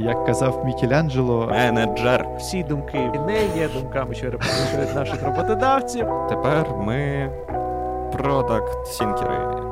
Як казав Мікеланджело, менеджер. Всі думки не є думками, що репрезентують наших роботодавців. Тепер ми product thinkers.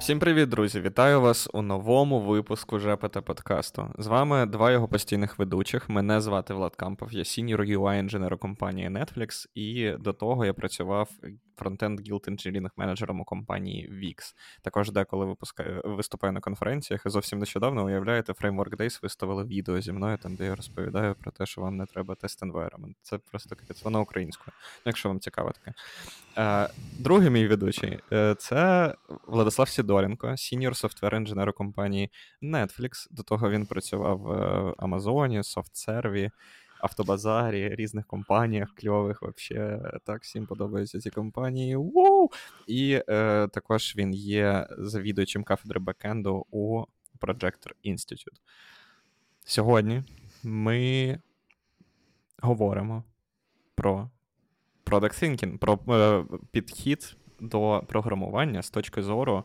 Всім привіт, друзі! Вітаю вас у новому випуску ЖеПеТе подкасту. З вами два його постійних ведучих. Мене звати Влад Кампов, я senior UI інженер компанії Netflix, і до того я працював frontend guild engineering менеджером у компанії Wix. Також деколи випускаю, виступаю на конференціях. І зовсім нещодавно уявляєте, Framework Days виставили відео зі мною, там де я розповідаю про те, що вам не треба test environment. Це просто капець, воно українською, якщо вам цікаво таке. Е, другий мій ведучий е, це Владислав Сідоренко, senior software інженер у компанії Netflix. До того він працював в Амазоні, SoftServe, автобазарі, різних компаніях кльових. Вообще так всім подобаються ці компанії. Вау! І е, також він є завідувачем кафедри бекенду у Projector Institute. Сьогодні ми говоримо про product thinking, про е, підхід до програмування з точки зору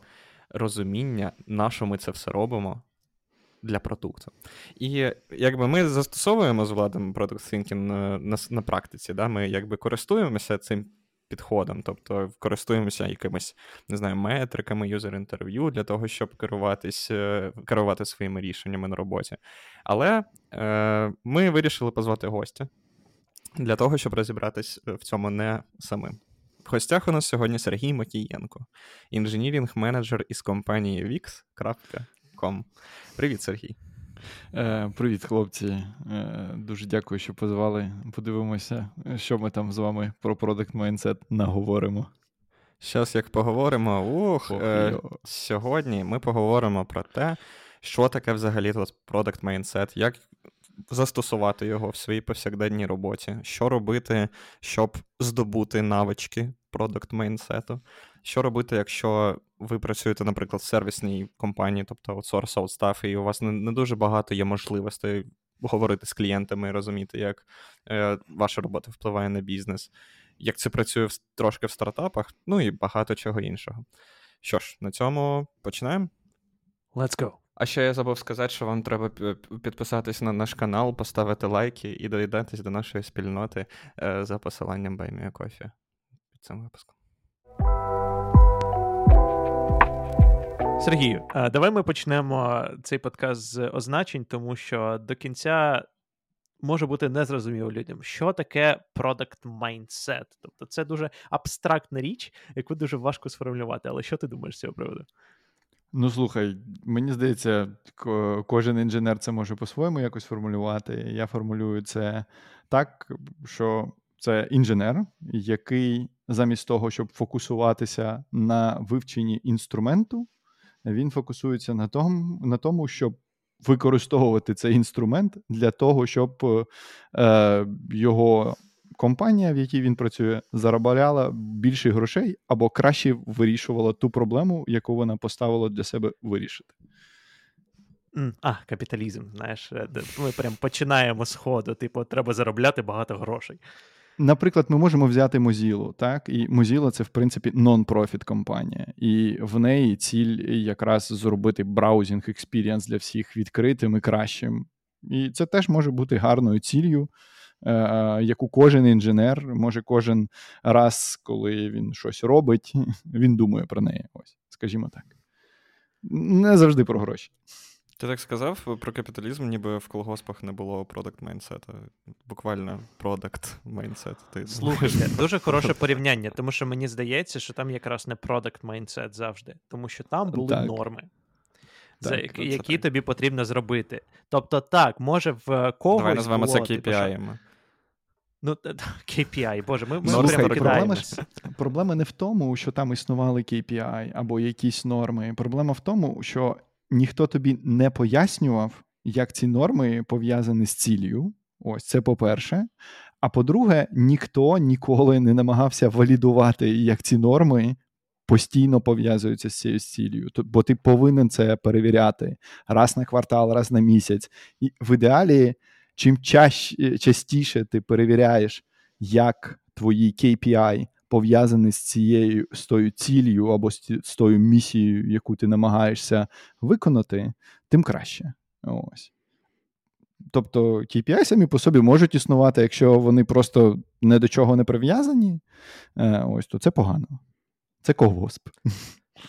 розуміння, на що ми це все робимо для продукту. І якби ми застосовуємо з владом Product Thinking на, на, на практиці, да, ми якби користуємося цим підходом, тобто користуємося якимись, не знаю, метриками, юзер-інтерв'ю для того, щоб керуватись, е, керувати своїми рішеннями на роботі. Але е, ми вирішили позвати гостя для того, щоб розібратись в цьому не самим. В гостях у нас сьогодні Сергій Макієнко, інженірінг-менеджер із компанії Wix.com. Привіт, Сергій. Е, Привіт, хлопці. Е, Дуже дякую, що позвали. Подивимося, що ми там з вами про Product Mindset наговоримо. Зараз як поговоримо, ух, е, сьогодні ми поговоримо про те, що таке взагалі Product Mindset, як застосувати його в своїй повсякденній роботі, що робити, щоб здобути навички продакт мейнсету, що робити, якщо ви працюєте, наприклад, в сервісній компанії, тобто аутсорс, аутстаф, і у вас не, не дуже багато є можливостей говорити з клієнтами і розуміти, як е, ваша робота впливає на бізнес, як це працює в, трошки в стартапах, ну і багато чого іншого. Що ж, на цьому починаємо. Let's go. А ще я забув сказати, що вам треба підписатись на наш канал, поставити лайки і доєднатись до нашої спільноти е, за посиланням BuyMeACoffee цим випуском. Сергію, давай ми почнемо цей подкаст з означень, тому що до кінця може бути незрозуміло людям, що таке product mindset. Тобто це дуже абстрактна річ, яку дуже важко сформулювати. Але що ти думаєш з цього приводу? Ну, слухай, мені здається, кожен інженер це може по-своєму якось формулювати. Я формулюю це так, що це інженер, який замість того, щоб фокусуватися на вивченні інструменту, він фокусується на тому, на тому, щоб використовувати цей інструмент для того, щоб е, його компанія, в якій він працює, заробляла більше грошей або краще вирішувала ту проблему, яку вона поставила для себе вирішити. А, капіталізм. Знаєш, е, ми прям починаємо з ходу. Типу, треба заробляти багато грошей. Наприклад, ми можемо взяти Mozilla, так, і Mozilla — це в принципі non-profit компанія, і в неї ціль якраз зробити browsing experience для всіх відкритим і кращим. І це теж може бути гарною ціллю, Е, яку кожен інженер може кожен раз, коли він щось робить, він думає про неї. Ось, скажімо так. Не завжди про гроші. Ти так сказав про капіталізм, ніби в колгоспах не було product mindset а. Буквально product mindset. Слухайте, дуже хороше порівняння, тому що мені здається, що там якраз не product mindset завжди, тому що там були так. норми. Так, за, які так. тобі потрібно зробити. Тобто, так, може в когось. Давай назвемо це KPI. Ну, KPI, боже, ми, ми Слухай, проблема, ж, проблема не в тому, що там існували KPI або якісь норми. Проблема в тому, що ніхто тобі не пояснював, як ці норми пов'язані з ціллю. Ось це по-перше. А по-друге, ніхто ніколи не намагався валідувати, як ці норми постійно пов'язуються з цією цілею. Бо ти повинен це перевіряти раз на квартал, раз на місяць. І в ідеалі чим чаще, частіше ти перевіряєш, як твої KPI пов'язаний з цією з тою ціллю або з, тою місією, яку ти намагаєшся виконати, тим краще. Ось. Тобто KPI самі по собі можуть існувати, якщо вони просто не до чого не прив'язані, е, ось то це погано. Це колгосп.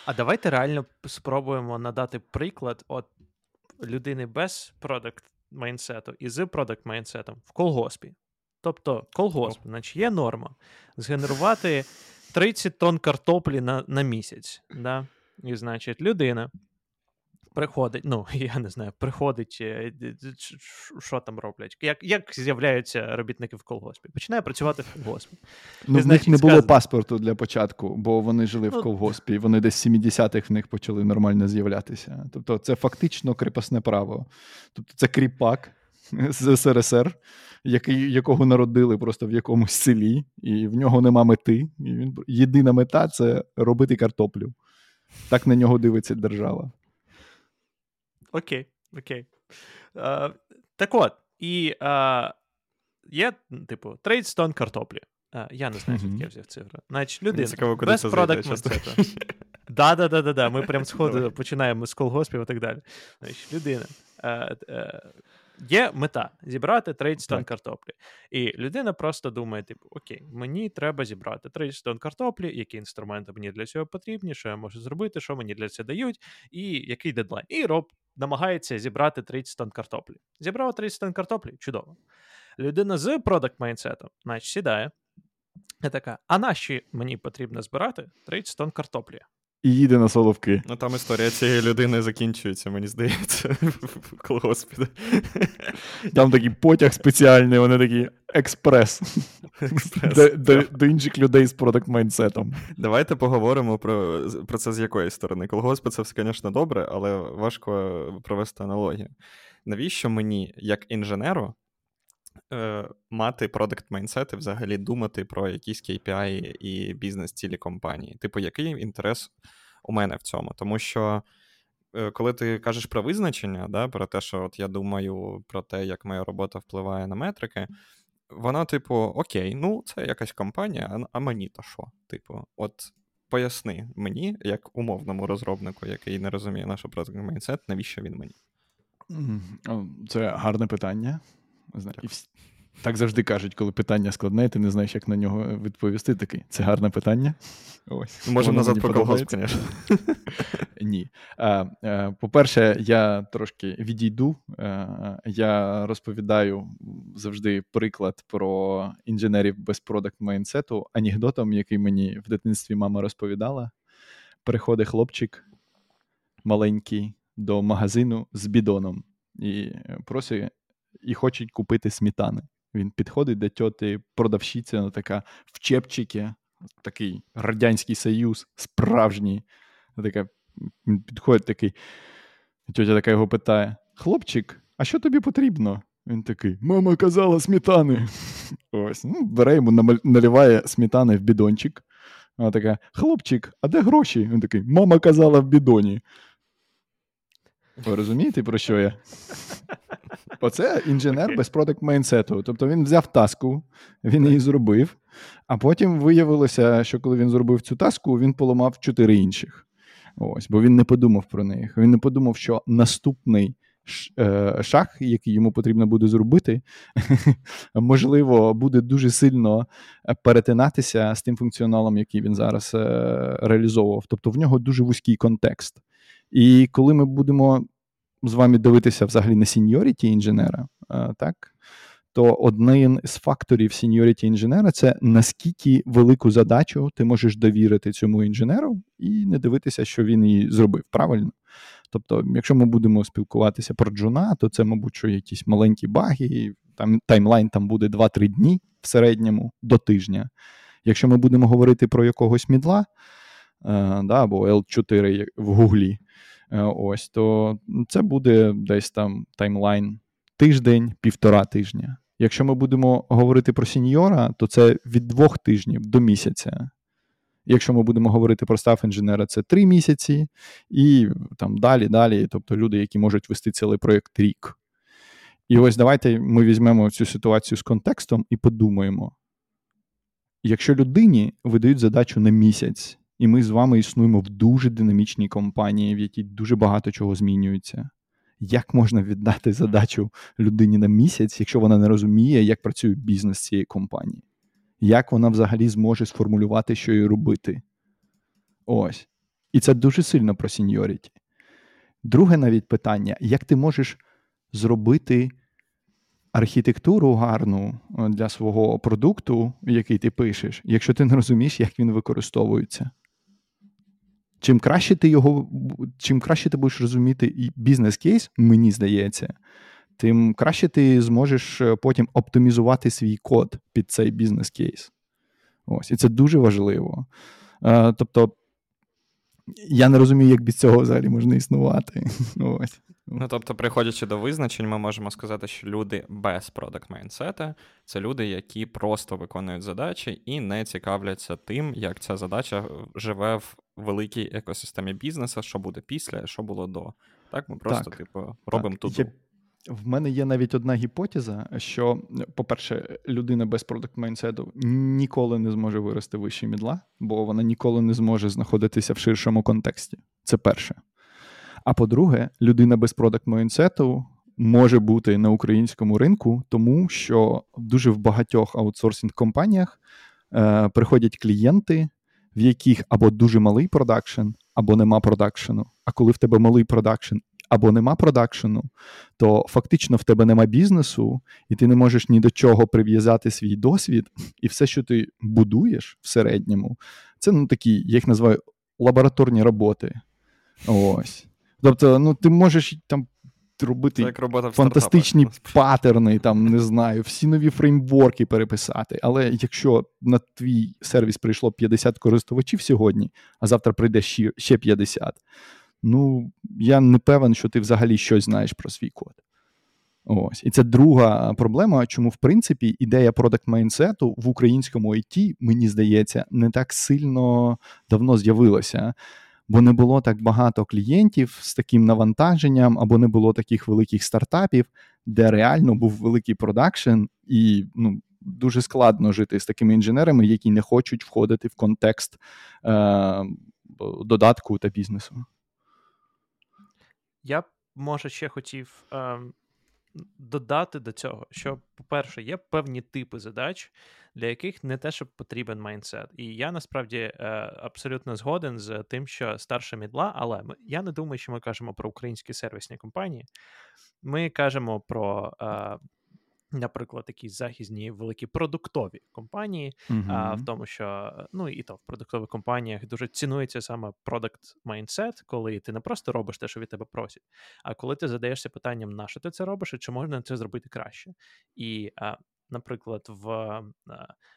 А давайте реально спробуємо надати приклад от людини без продакт майнсету і з продакт майнсетом в колгоспі. Тобто, колгосп, значить, є норма згенерувати 30 тонн картоплі на на місяць. Да? І, значить, людина приходить, ну, я не знаю, приходить, е, що там роблять, як як з'являються робітники в колгоспі? Починає працювати в колгоспі. Ну, В них не було сказано. паспорту для початку, бо вони жили ну, в колгоспі, і вони десь 70-х в них почали нормально з'являтися. Тобто, це фактично кріпосне право. Тобто, це кріпак з СРСР. Який, Якого народили просто в якомусь селі, і в нього нема мети. І він Єдина мета це робити картоплю. Так на нього дивиться держава. Окей, окей. А, Так от, і а, є, типу, 30 тонн картоплі. А, Я не знаю, звідки я взяв цифру. Значить, людина Цікаво, куди без продакт майнсету. Да, да, да, да, да. Ми прям сходу починаємо з колгоспів і так далі. Значить, людина. Є мета зібрати 30 тонн картоплі. І людина просто думає: типу, окей, мені треба зібрати 30 тонн картоплі, які інструменти мені для цього потрібні, що я можу зробити, що мені для цього дають, і який дедлайн. І роб намагається зібрати 30 тонн картоплі. Зібрав 30 тонн картоплі, чудово. Людина з продакт майнсетом, значить, сідає. І така, а наші мені потрібно збирати 30 тонн картоплі і їде на Соловки. Ну там історія цієї людини закінчується, мені здається, в колгоспі. Там такий потяг спеціальний, вони такі експрес. експрес до, до, до інших людей з product mindset ом. Давайте поговоримо про про це з якої сторони. Колгоспи це все, звісно, добре, але важко провести аналогію. Навіщо мені, як інженеру, е, мати product mindset і взагалі думати про якісь KPI і бізнес-цілі компанії. Типу, який інтерес у мене в цьому? Тому що. Е, коли ти кажеш про визначення, да, про те, що от я думаю про те, як моя робота впливає на метрики, вона, типу, окей, ну це якась компанія, а, мені то що? Типу, от поясни мені, як умовному розробнику, який не розуміє наш продакт майнсет, навіщо він мені? Це гарне питання. І так завжди кажуть, коли питання складне, ти не знаєш, як на нього відповісти. Такий це гарне питання. Ось. Можемо назад про колгосп, звісно. Ні. А, а, По-перше, я трошки відійду. А, я розповідаю завжди приклад про інженерів без продакт майнсету анекдотом, який мені в дитинстві мама розповідала. Приходить хлопчик маленький до магазину з бідоном і просить і хочуть купити сметани. Він підходить до тьоти продавщиця, вона така в чепчики, такий Радянський Союз, справжній. Така, Він підходить такий, тьотя така його питає: Хлопчик, а що тобі потрібно? Він такий: Мама казала сметани. Ось, ну, Бере йому, наливає сметани в бідончик. Вона така: Хлопчик, а де гроші? Він такий: Мама казала в бідоні. Ви розумієте, про що я? Оце інженер okay. без продакт майнсету. Тобто він взяв таску, він її зробив, а потім виявилося, що коли він зробив цю таску, він поламав чотири інших. Ось, Бо він не подумав про них. Він не подумав, що наступний е, шаг, який йому потрібно буде зробити, можливо, буде дуже сильно перетинатися з тим функціоналом, який він зараз е, реалізовував. Тобто в нього дуже вузький контекст. І коли ми будемо з вами дивитися взагалі на seniority інженера, так, то один з факторів seniority інженера це наскільки велику задачу ти можеш довірити цьому інженеру і не дивитися, що він її зробив правильно. Тобто, якщо ми будемо спілкуватися про джуна, то це, мабуть, що якісь маленькі баги, там timeline там буде 2-3 дні в середньому до тижня. Якщо ми будемо говорити про якогось мідла, е, або L4 в Гуглі, ось то це буде десь там timeline тиждень, півтора тижня. Якщо ми будемо говорити про senior а, то це від двох тижнів до місяця. Якщо ми будемо говорити про staff інженера, це три місяці, і там далі, далі, тобто люди, які можуть вести цілий проєкт рік. І ось давайте ми візьмемо цю ситуацію з контекстом і подумаємо, якщо людині видають задачу на місяць, і ми з вами існуємо в дуже динамічній компанії, в якій дуже багато чого змінюється. Як можна віддати задачу людині на місяць, якщо вона не розуміє, як працює бізнес цієї компанії? Як вона взагалі зможе сформулювати, що їй робити? Ось. І це дуже сильно про сеньоріті. Друге навіть питання: як ти можеш зробити архітектуру гарну е, для свого продукту, який ти пишеш, якщо ти не розумієш, як він використовується? Чим краще ти його, чим краще ти будеш розуміти і бізнес-кейс, мені здається, тим краще ти зможеш е, потім оптимізувати свій код під цей бізнес-кейс. Ось, І це дуже важливо. Е, тобто, я не розумію, як без цього взагалі можна існувати. Ось. Ну, тобто, приходячи до визначень, ми можемо сказати, що люди без продакт майнсета це люди, які просто виконують задачі і не цікавляться тим, як ця задача живе в великій екосистемі бізнесу, що буде після, що було до. Так, ми просто, так, типу, робимо тут. В мене є навіть одна гіпотеза, що, по-перше, людина без продакт майнсету ніколи не зможе вирости вище мідла, бо вона ніколи не зможе знаходитися в ширшому контексті. Це перше. А по-друге, людина без продакт майнсету може бути на українському ринку, тому що дуже в багатьох аутсорсинг компаніях е, приходять клієнти, в яких або дуже малий production, або нема продакшену. А коли в тебе малий production або нема продакшену, то фактично в тебе нема бізнесу, і ти не можеш ні до чого прив'язати свій досвід, і все, що ти будуєш в середньому, це ну такі, я їх називаю лабораторні роботи. Ось. Тобто, ну ти можеш там. Робити як фантастичні паттерни, там не знаю, всі нові фреймворки переписати. Але якщо на твій сервіс прийшло 50 користувачів сьогодні, а завтра прийде ще 50, ну я не певен, що ти взагалі щось знаєш про свій код. Ось. І це друга проблема, чому, в принципі, ідея продакт майнсету в українському IT, мені здається, не так сильно давно з'явилася. Бо не було так багато клієнтів з таким навантаженням, або не було таких великих стартапів, де реально був великий продакшн, і ну, дуже складно жити з такими інженерами, які не хочуть входити в контекст е- додатку та бізнесу. Я б, може, ще хотів е, додати до цього, що, по-перше, є певні типи задач, для яких не те, щоб потрібен майндсет. І я насправді е, абсолютно згоден з тим, що старша мідла, але я не думаю, що ми кажемо про українські сервісні компанії. Ми кажемо про. Е, наприклад, якісь західні великі продуктові компанії, uh-huh. а, в тому, що ну і то в продуктових компаніях дуже цінується саме продакт майндсет, коли ти не просто робиш те, що від тебе просять, а коли ти задаєшся питанням, на що ти це робиш, і чи можна це зробити краще. І а, Наприклад, в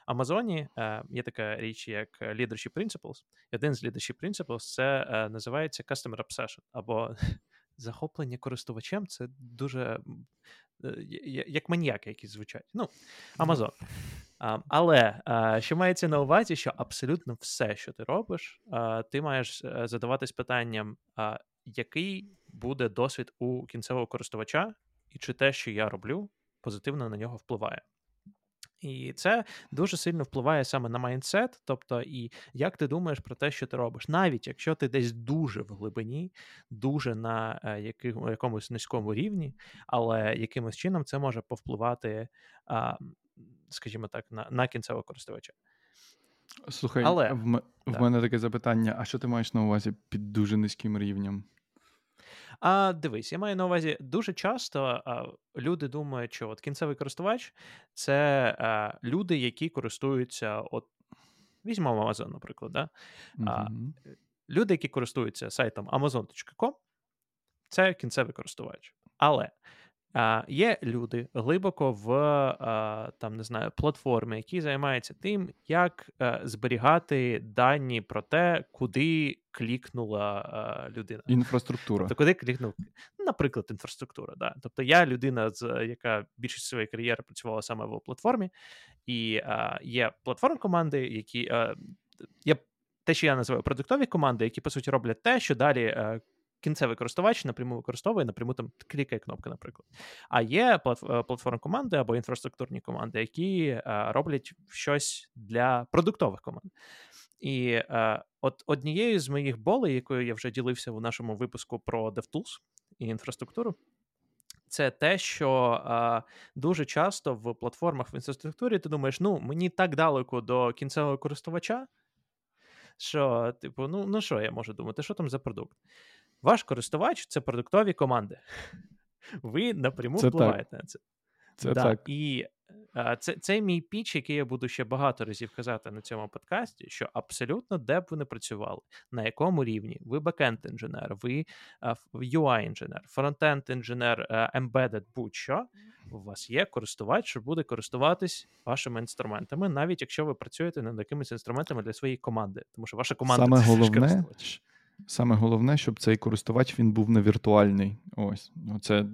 Амазоні є така річ, як Leadership Principles. Один з Leadership Principles це е, називається Customer Obsession, або захоплення користувачем це дуже Е, як маніяки, які звучать. Ну, Амазон. Але що мається на увазі, що абсолютно все, що ти робиш, ти маєш е, задаватись питанням, який буде досвід у кінцевого користувача, і чи те, що я роблю, позитивно на нього впливає. І це дуже сильно впливає саме на майндсет, тобто, і як ти думаєш про те, що ти робиш, навіть якщо ти десь дуже в глибині, дуже на е, якомусь низькому рівні, але якимось чином це може повпливати, скажімо так, на на кінцевого користувача. Слухай, але, в, м- в мене таке запитання: а що ти маєш на увазі під дуже низьким рівнем? А дивись, я маю на увазі дуже часто а, люди думають, що от кінцевий користувач це а, люди, які користуються, от візьмемо Amazon, наприклад, да? А, люди, які користуються сайтом Amazon.com, це кінцевий користувач. Але Є люди глибоко в там не знаю платформи, які займаються тим, як е, зберігати дані про те, куди клікнула людина. Інфраструктура. Тобто, куди клікнув, наприклад, інфраструктура. Да. Тобто я людина, з яка більшість своєї кар'єри працювала саме в платформі, і є платформ команди, які є те, що я називаю продуктові команди, які по суті роблять те, що далі. Е, кінцевий користувач напряму використовує, напряму там клікає кнопки, наприклад. А є платформ команди або інфраструктурні команди, які роблять щось для продуктових команд. І е, от однією з моїх болей, якою я вже ділився у нашому випуску про DevTools і інфраструктуру, це те, що е, дуже часто в платформах в інфраструктурі ти думаєш, ну мені так далеко до кінцевого користувача, що, типу, ну ну що я можу думати, що там за продукт? Ваш користувач це продуктові команди. Ви напряму це впливаєте так. на це. Це да. так. І це це мій піч, який я буду ще багато разів казати на цьому подкасті, що абсолютно де б ви не працювали, на якому рівні ви бекенд інженер, ви UI інженер, фронтенд інженер, embedded, будь-що, у вас є користувач, що буде користуватись вашими інструментами, навіть якщо ви працюєте над якимись інструментами для своєї команди, тому що ваша команда Саме це головне, користувач. Саме головне, щоб цей користувач він був не віртуальний. Ось це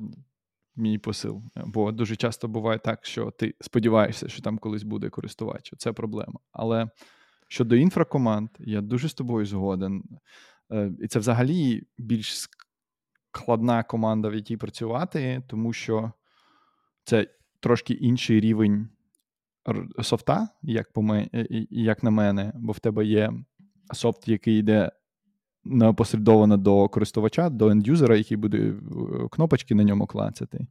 мій посил. Бо дуже часто буває так, що ти сподіваєшся, що там колись буде користувач. Це проблема. Але щодо інфракоманд, я дуже з тобою згоден. Е, і це взагалі більш складна команда, в якій працювати, тому що це трошки інший рівень софта, як як на мене, бо в тебе є софт, який йде Непосередовано до користувача, до ендюзера, який буде е, кнопочки на ньому клацати.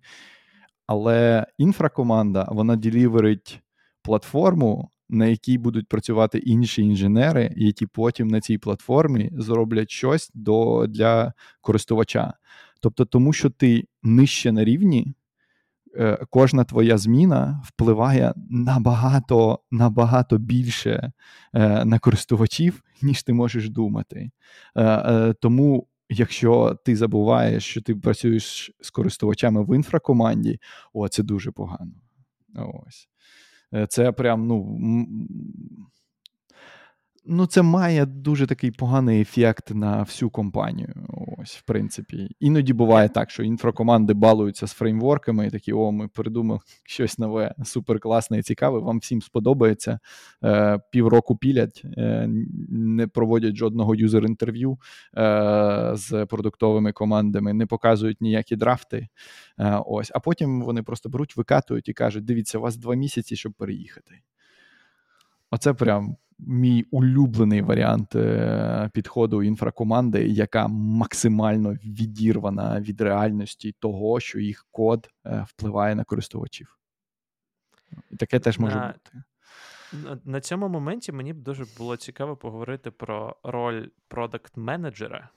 Але інфракоманда вона деліверить платформу, на якій будуть працювати інші інженери, які потім на цій платформі зроблять щось до, для користувача. Тобто, тому що ти нижче на рівні, кожна твоя зміна впливає набагато набагато більше е, на користувачів, ніж ти можеш думати. Е, тому, якщо ти забуваєш, що ти працюєш з користувачами в інфракоманді, о, це дуже погано. Ось. Це прям, ну ну, це має дуже такий поганий ефект на всю компанію. Ось, в принципі. Іноді буває так, що інфракоманди балуються з фреймворками і такі: о, ми придумали щось нове, супер класне і цікаве. Вам всім сподобається. Е, Півроку пілять, е, не проводять жодного юзер-інтерв'ю е, з продуктовими командами, не показують ніякі драфти. Е, ось, А потім вони просто беруть, викатують і кажуть: дивіться, у вас два місяці, щоб переїхати. Оце прям мій улюблений варіант е, підходу інфракоманди, яка максимально відірвана від реальності того, що їх код е, впливає на користувачів. І таке теж може на, бути. На цьому моменті мені б дуже було цікаво поговорити про роль продакт-менеджера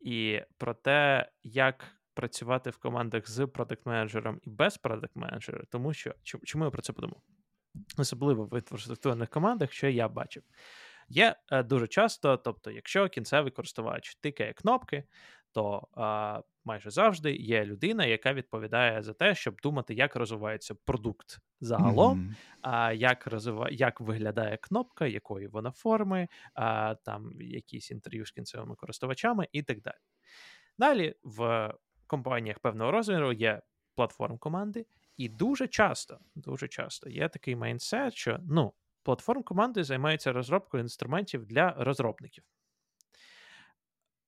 і про те, як працювати в командах з продакт-менеджером і без продакт-менеджера, тому що чому я про це подумав? Особливо в інфраструктурних командах, що я бачив. Є е, дуже часто, тобто, якщо кінцевий користувач тикає кнопки, то е, майже завжди є людина, яка відповідає за те, щоб думати, як розвивається продукт загалом, mm-hmm. а як розвива... як виглядає кнопка, якої вона форми, а, там якісь інтерв'ю з кінцевими користувачами і так далі. Далі в компаніях певного розміру є платформ команди, і дуже часто, дуже часто є такий майндсет, що ну, платформ команди займаються розробкою інструментів для розробників.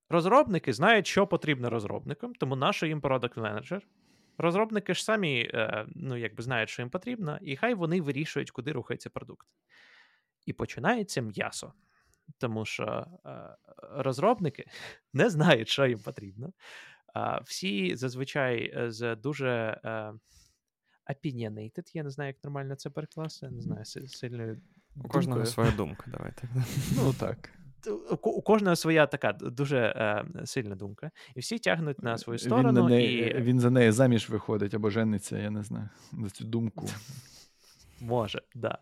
Розробники знають, що потрібно розробникам, тому наш їм продакт менеджер. Розробники ж самі е, ну, якби знають, що їм потрібно, і хай вони вирішують, куди рухається продукт. І починається м'ясо. Тому що е, розробники не знають, що їм потрібно. Всі зазвичай е, з дуже opinionated, я не знаю, як нормально це перекласти, не знаю, сильною. У кожного своя думка, давайте. Ну так. У кожного своя така дуже е, сильна думка, і всі тягнуть на свою сторону. Він, на неї, і... він за неї заміж виходить або жениться, я не знаю, за цю думку. Може, да.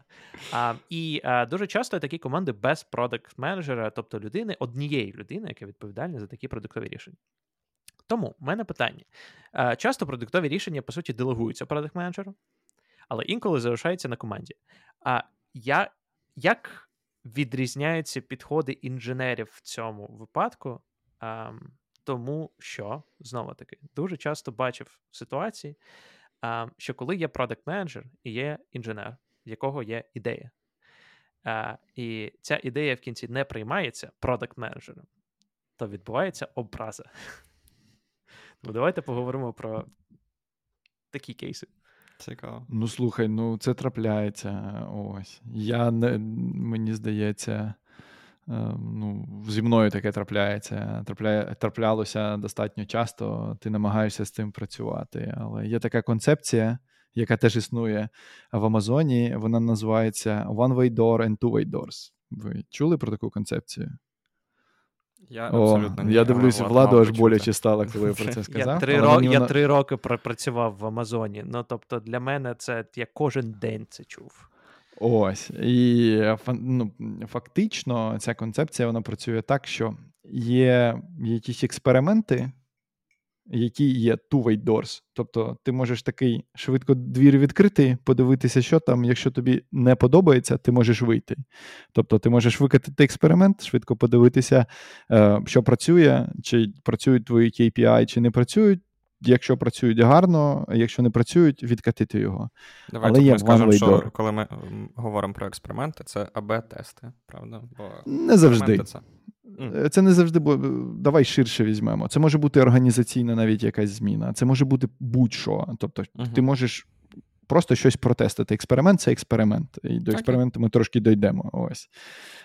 А, І а, дуже часто такі команди без продакт менеджера тобто людини, однієї людини, яка відповідальна за такі продуктові рішення. Тому в мене питання: е, часто продуктові рішення, по суті, делегуються продакт менеджеру але інколи залишаються на команді. А я, як відрізняються підходи інженерів в цьому випадку? Ем, тому що, знову таки, дуже часто бачив ситуації, що коли є продакт менеджер і є інженер, в якого є ідея. І ця ідея в кінці не приймається продакт менеджером то відбувається образа. Ну, давайте поговоримо про такі кейси. Цікаво. Ну, слухай, ну це трапляється. Ось. Я не, мені здається, е, ну, зі мною таке трапляється. Трапля, траплялося достатньо часто, ти намагаєшся з цим працювати. Але є така концепція, яка теж існує в Амазоні. Вона називається One-Way Door and Two-Way Doors. Ви чули про таку концепцію? Я О, абсолютно я дивлюся, владу аж боляче стало, коли я про це сказав. Я три, ро... мені я три роки пропрацював в Амазоні. Ну, тобто, для мене це я кожен день це чув. Ось. І ну, фактично ця концепція вона працює так, що є якісь експерименти, які є two-way doors. Тобто ти можеш такий швидко двір відкрити, подивитися, що там. Якщо тобі не подобається, ти можеш вийти. Тобто ти можеш викатити експеримент, швидко подивитися, е, що працює, чи працюють твої KPI, чи не працюють. Якщо працюють гарно, якщо не працюють, відкатити його. Давайте Але ми скажемо, що коли ми говоримо про експерименти, це АБ-тести, правда? Бо Не завжди. Це... Е, Це не завжди бо давай ширше візьмемо. Це може бути організаційна навіть якась зміна. Це може бути будь-що. Тобто, Мгм. ти можеш просто щось протестити. Експеримент це експеримент. І до експерименту ми трошки дійдемо. Ось.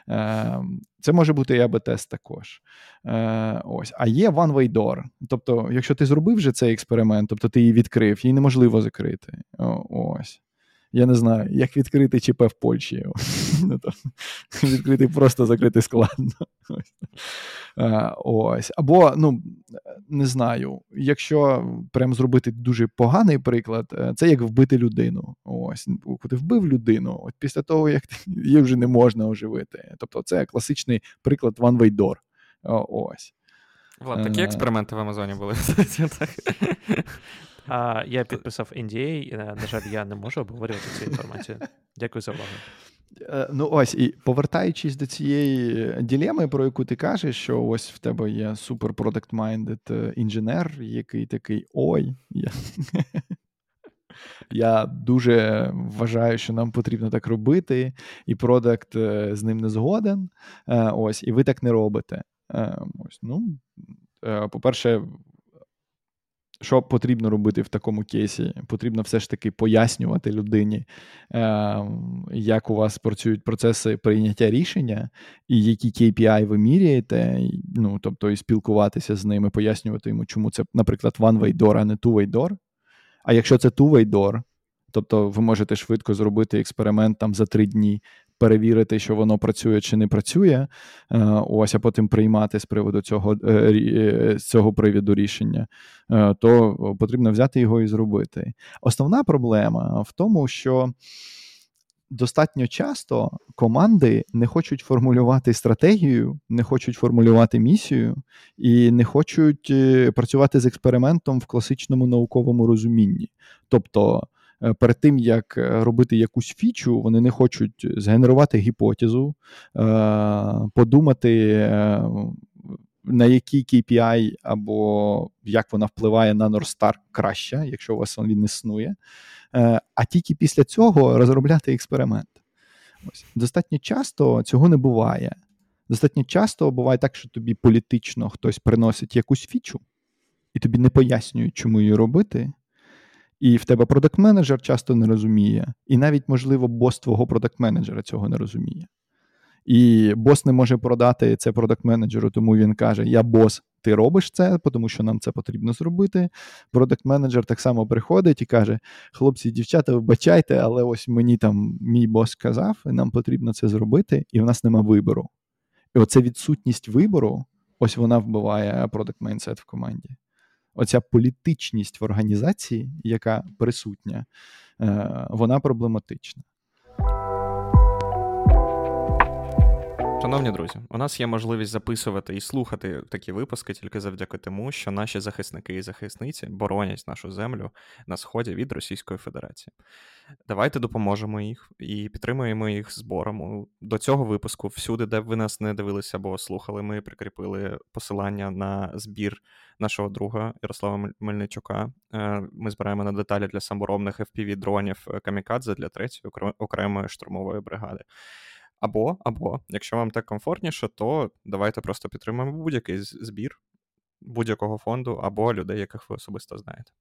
Е, Це може бути і АБ-тест також. Е, Ось. А є one-way door. Тобто, якщо ти зробив вже цей експеримент, тобто ти її відкрив, її неможливо закрити. Ось. Я не знаю, як відкрити ЧП в Польщі. Ну, Відкрити просто закрити складно. Ось. Або, ну, не знаю, якщо прям зробити дуже поганий приклад, е, це як вбити людину. Ось. Ти вбив людину, от після того, як її вже не можна оживити. Тобто, це класичний приклад one-way door. Ось. Влад, такі Е. експерименти в Амазоні були. А я підписав NDA, і, на жаль, я не можу обговорювати цю інформацію. Дякую за увагу. Е, Ну, ось, і повертаючись до цієї ділеми, про яку ти кажеш, що ось в тебе є супер product minded інженер, який такий ой. Я... Я дуже вважаю, що нам потрібно так робити, і продакт е, з ним не згоден. Е, Ось, і ви так не робите. Е, Ось, ну, по-перше, що потрібно робити в такому кейсі? Потрібно все ж таки пояснювати людині, е, як у вас працюють процеси прийняття рішення, і які KPI ви міряєте, ну, тобто і спілкуватися з ними, пояснювати йому, чому це, наприклад, one-way door, а не two-way door. А якщо це two-way door, тобто ви можете швидко зробити експеримент там за три дні, перевірити, що воно працює чи не працює, е, ось, а потім приймати з приводу цього, е, рі- е, з цього приводу рішення, е, то потрібно взяти його і зробити. Основна проблема в тому, що достатньо часто команди не хочуть формулювати стратегію, не хочуть формулювати місію і не хочуть е, працювати з експериментом в класичному науковому розумінні. Тобто, е, перед тим як е, робити якусь фічу, вони не хочуть згенерувати гіпотезу, е, подумати. е, На який KPI або як вона впливає на Star краще, якщо у вас він існує, Е, а тільки після цього розробляти експеримент. Ось. Достатньо часто цього не буває. Достатньо часто буває так, що тобі політично хтось приносить якусь фічу, і тобі не пояснюють, чому її робити. І в тебе продакт-менеджер часто не розуміє, і навіть, можливо, бос твого продакт-менеджера цього не розуміє. І бос не може продати це продакт-менеджеру, тому він каже: Я бос, ти робиш це, тому що нам це потрібно зробити. Продакт-менеджер так само приходить і каже: Хлопці, дівчата, вибачайте, але ось мені там мій бос сказав, і нам потрібно це зробити, і в нас нема вибору. І оця відсутність вибору, ось вона вбиває продакт майндсет в команді. Оця політичність в організації, яка присутня, е, вона проблематична. Шановні друзі, у нас є можливість записувати і слухати такі випуски тільки завдяки тому, що наші захисники і захисниці боронять нашу землю на сході від Російської Федерації. Давайте допоможемо їх і підтримуємо їх збором. До цього випуску, всюди, де ви нас не дивилися або слухали, ми прикріпили посилання на збір нашого друга Ярослава Мельничука. Е, Ми збираємо на деталі для саморобних FPV-дронів Камікадзе для третьої окремої штурмової бригади. Або, або, якщо вам так комфортніше, то давайте просто підтримаємо будь-який збір будь-якого фонду або людей, яких ви особисто знаєте.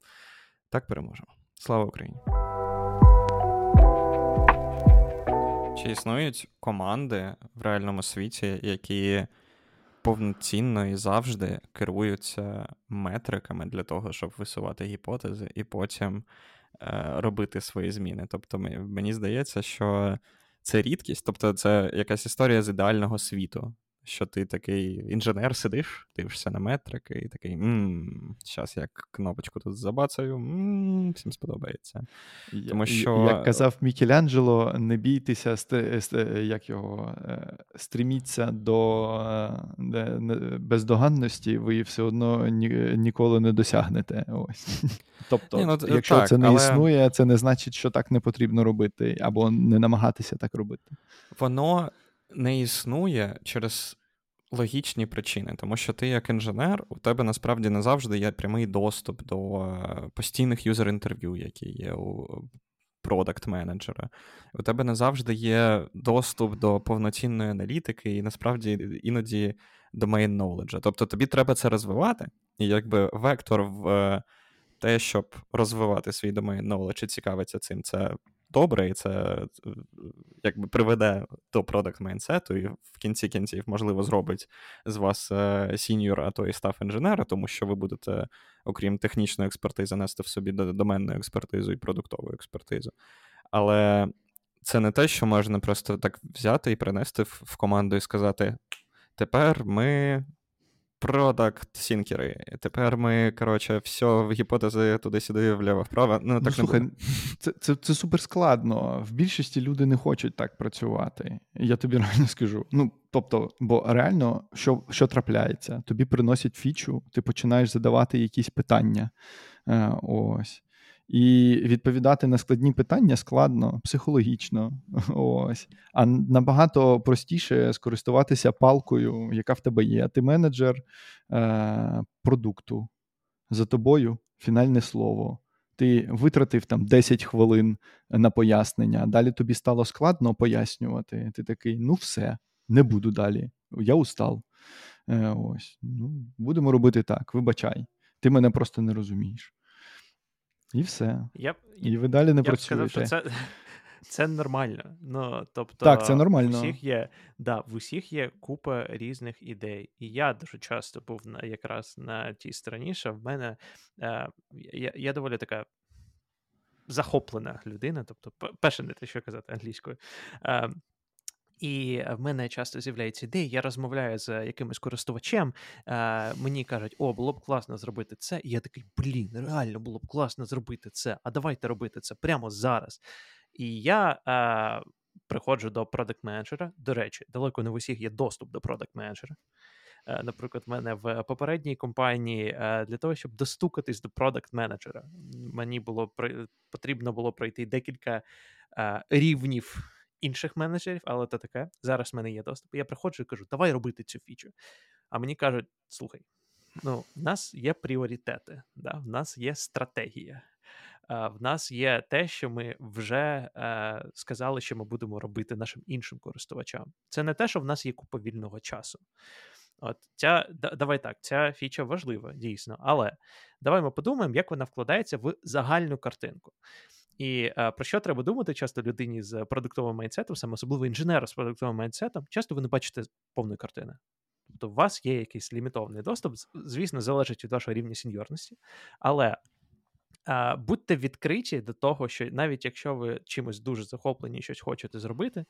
Так переможемо. Слава Україні! Чи існують команди в реальному світі, які повноцінно і завжди керуються метриками для того, щоб висувати гіпотези, і потім е, робити свої зміни? Тобто, мені здається, що це рідкість, тобто це якась історія з ідеального світу що ти такий інженер сидиш, дивишся на метрики, і такий зараз я кнопочку тут забацаю, мм, всім сподобається. Тому що... Як казав Мікеланджело, не бійтеся, як його, е, стріміться до е, бездоганності, ви все одно ніколи не досягнете. Ось. Тобто, Ні, ну, якщо так, це не але... існує, це не значить, що так не потрібно робити, або не намагатися так робити. Воно не існує через логічні причини, тому що ти, як інженер, у тебе насправді не завжди є прямий доступ до е, постійних юзер-інтерв'ю, які є у product менеджера. У тебе не завжди є доступ до повноцінної аналітики, і насправді іноді domain knowledge. Тобто тобі треба це розвивати, і якби вектор в е, те, щоб розвивати свій domain knowledge і цікавиться цим, це добре, і це е, якби приведе до product mindset у, і в кінці кінців, можливо, зробить з вас senior, а то і staff інженера, тому що ви будете, окрім технічної експертизи, нести в собі доменну експертизу і продуктову експертизу. Але це не те, що можна просто так взяти і принести в команду і сказати: тепер ми Продакт сінкери. Тепер ми, коротше, все в гіпотези туди-сюди, вліво-вправо. Ну, так ну, слухай, не це це, це супер складно. В більшості люди не хочуть так працювати. Я тобі реально скажу. Ну, тобто, бо реально, що що трапляється? Тобі приносять фічу, ти починаєш задавати якісь питання. Е, ось. І відповідати на складні питання складно, психологічно. Ось. А набагато простіше скористуватися палкою, яка в тебе є. Ти менеджер е, продукту. За тобою фінальне слово. Ти витратив там 10 хвилин на пояснення, далі тобі стало складно пояснювати. Ти такий, ну все, не буду далі. Я устав. Е, ось. Ну, Будемо робити так. Вибачай, ти мене просто не розумієш. І все. Я І ви далі не я працюєте. б сказав, що це це нормально. Ну, тобто, Так, це нормально. В усіх є да, в усіх є купа різних ідей. І я дуже часто був на, якраз на тій стороні, що в мене е, я, я доволі така. Захоплена людина, тобто, перше, не те, що казати англійською. Е, і в мене часто з'являється ідея, я розмовляю з якимось користувачем, е, мені кажуть, о, було б класно зробити це. І я такий, блін, реально було б класно зробити це. А давайте робити це прямо зараз. І я е, приходжу до продакт менеджера До речі, далеко не в усіх є доступ до продакт менеджера е, Наприклад, в мене в попередній компанії е, для того, щоб достукатись до продакт менеджера мені було потрібно було пройти декілька е, рівнів інших менеджерів, але це таке. Зараз в мене є доступ. Я приходжу і кажу, давай робити цю фічу. А мені кажуть: слухай, ну, в нас є пріоритети, да? в нас є стратегія. В нас є те, що ми вже е, сказали, що ми будемо робити нашим іншим користувачам. Це не те, що в нас є купа вільного часу. От ця давай так, ця фіча важлива, дійсно. Але давай ми подумаємо, як вона вкладається в загальну картинку. І а, про що треба думати часто людині з продуктовим майнсетом, саме особливо інженеру з продуктовим майнсетом, часто ви не бачите повної картини. Тобто у вас є якийсь лімітований доступ, звісно, залежить від вашого рівня сеньорності, але а, будьте відкриті до того, що навіть якщо ви чимось дуже захоплені, щось хочете зробити,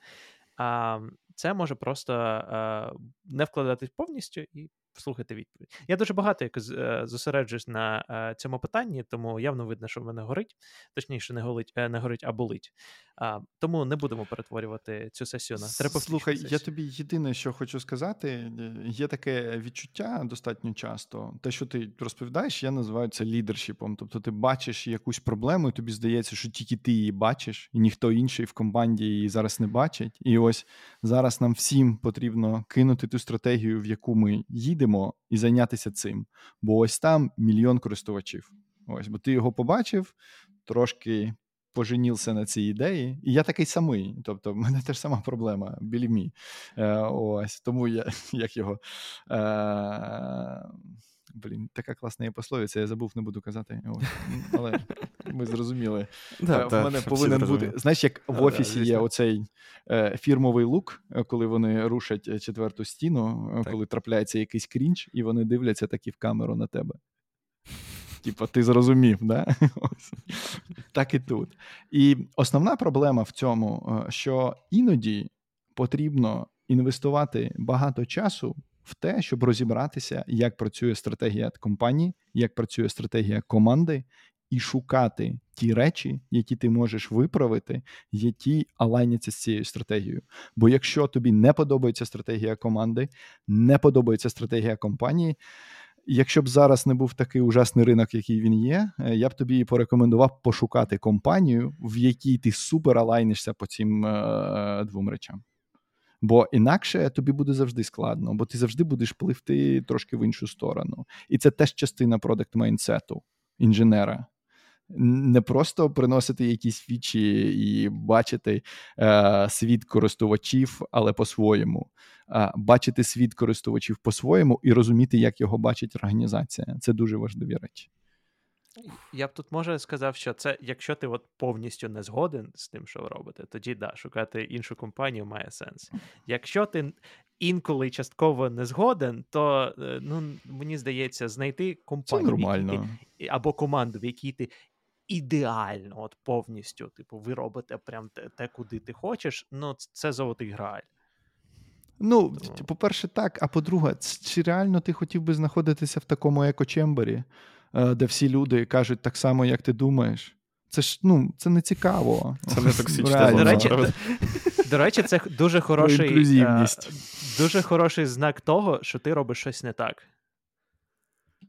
а, це може просто а, не вкладатись повністю і слухати відповідь. Я дуже багато як е, зосереджуюсь на е, цьому питанні, тому явно видно, що в мене горить, точніше, не горить, е, не горить, а болить. А, Тому не будемо перетворювати цю сесію на терапевтичну Слухай, сесію. я тобі єдине, що хочу сказати, є таке відчуття достатньо часто. Те, що ти розповідаєш, я називаю це лідершіпом. Тобто ти бачиш якусь проблему, і тобі здається, що тільки ти її бачиш, і ніхто інший в команді її зараз не бачить. І ось зараз нам всім потрібно кинути ту стратегію, в яку ми їдемо, і зайнятися цим. Бо ось там мільйон користувачів. Ось, бо ти його побачив, трошки поженівся на цій ідеї, і я такий самий. Тобто, в мене теж сама проблема білі мій. Е, ось тому я як його. Е, Блін, така класна є пословиця, я забув, не буду казати. Ось. Але ми зрозуміли. Да, В да, мене повинен бути. Знаєш, як в Да, да, офісі є оцей е, фірмовий лук, е, коли вони рушать е, четверту стіну, е, Так. коли трапляється якийсь крінж, і вони дивляться такі в камеру на тебе. Типа, ти зрозумів, да? Ось. так і тут. І основна проблема в цьому, е, що іноді потрібно інвестувати багато часу в те, щоб розібратися, як працює стратегія компанії, як працює стратегія команди, і шукати ті речі, які ти можеш виправити, які алайняться з цією стратегією. Бо якщо тобі не подобається стратегія команди, не подобається стратегія компанії. Якщо б зараз не був такий ужасний ринок, який він є, е, я б тобі порекомендував пошукати компанію, в якій ти супер алайнишся по цим е, двом речам. Бо інакше тобі буде завжди складно, бо ти завжди будеш пливти трошки в іншу сторону. І це теж частина продакт майнсету інженера. Не просто приносити якісь фічі і бачити е, світ користувачів, але по-своєму. А бачити світ користувачів по-своєму і розуміти, як його бачить організація. Це дуже важливі речі. Я б тут може сказав, що це, якщо ти от повністю не згоден з тим, що ви робите, тоді да, шукати іншу компанію має сенс. Якщо ти інколи частково не згоден, то е, ну мені здається, знайти компанію нормально. ти, або команду, в якій ти ідеально, от повністю, типу, ви робите прям те, те, куди ти хочеш. Ну, це золотий грааль. Ну, Тому- по-перше, так. А по-друге, чи реально ти хотів би знаходитися в такому екочембері, де всі люди кажуть так само, як ти думаєш? Це ж ну, це не цікаво. Це не токсична До речі. До речі, це дуже хороший, е, дуже хороший знак того, що ти робиш щось не так.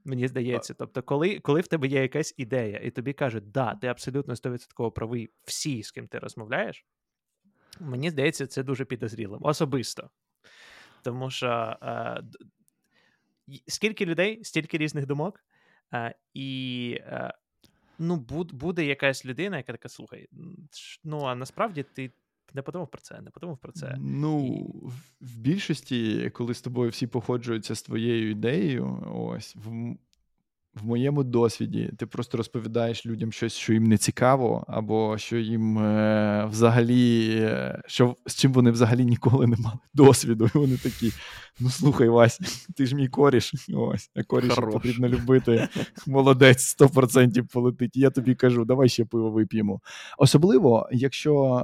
Мені здається. Тобто, коли, коли в тебе є якась ідея, і тобі кажуть, да, ти абсолютно 100% правий всі, з ким ти розмовляєш, мені здається, це дуже підозрілим. Особисто. Тому що е, скільки людей, стільки різних думок, е, і е, ну, буд, буде якась людина, яка така, слухай, ну а насправді ти не подумав про це, не подумав про це. Ну, в- більшості, коли з тобою всі походжуються з твоєю ідеєю, ось в, в моєму досвіді ти просто розповідаєш людям щось, що їм не цікаво, або що їм е, взагалі, е, що з чим вони взагалі ніколи не мали досвіду. І вони такі: ну слухай, Вась, ти ж мій коріш. Ось, а Хорош. потрібно любити. Молодець, 100% полетить. Я тобі кажу, давай ще пиво вип'ємо. Особливо, якщо.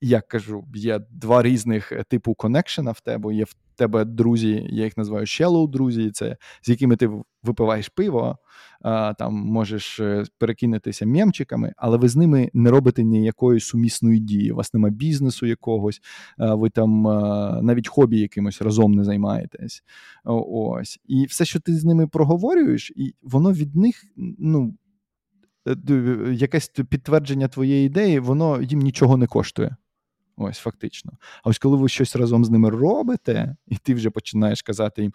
Я кажу, є два різних е, типу коннекшена в тебе. Є в тебе друзі, я їх називаю shallow друзі, це з якими ти випиваєш пиво, а, там можеш е, перекинутися мємчиками, але ви з ними не робите ніякої сумісної дії. У вас нема бізнесу якогось, а, ви там а, навіть хобі якимось разом не займаєтесь. Ось. І все, що ти з ними проговорюєш, і воно від них, ну якесь підтвердження твоєї ідеї, воно їм нічого не коштує. Ось, фактично. А ось коли ви щось разом з ними робите, і ти вже починаєш казати їм: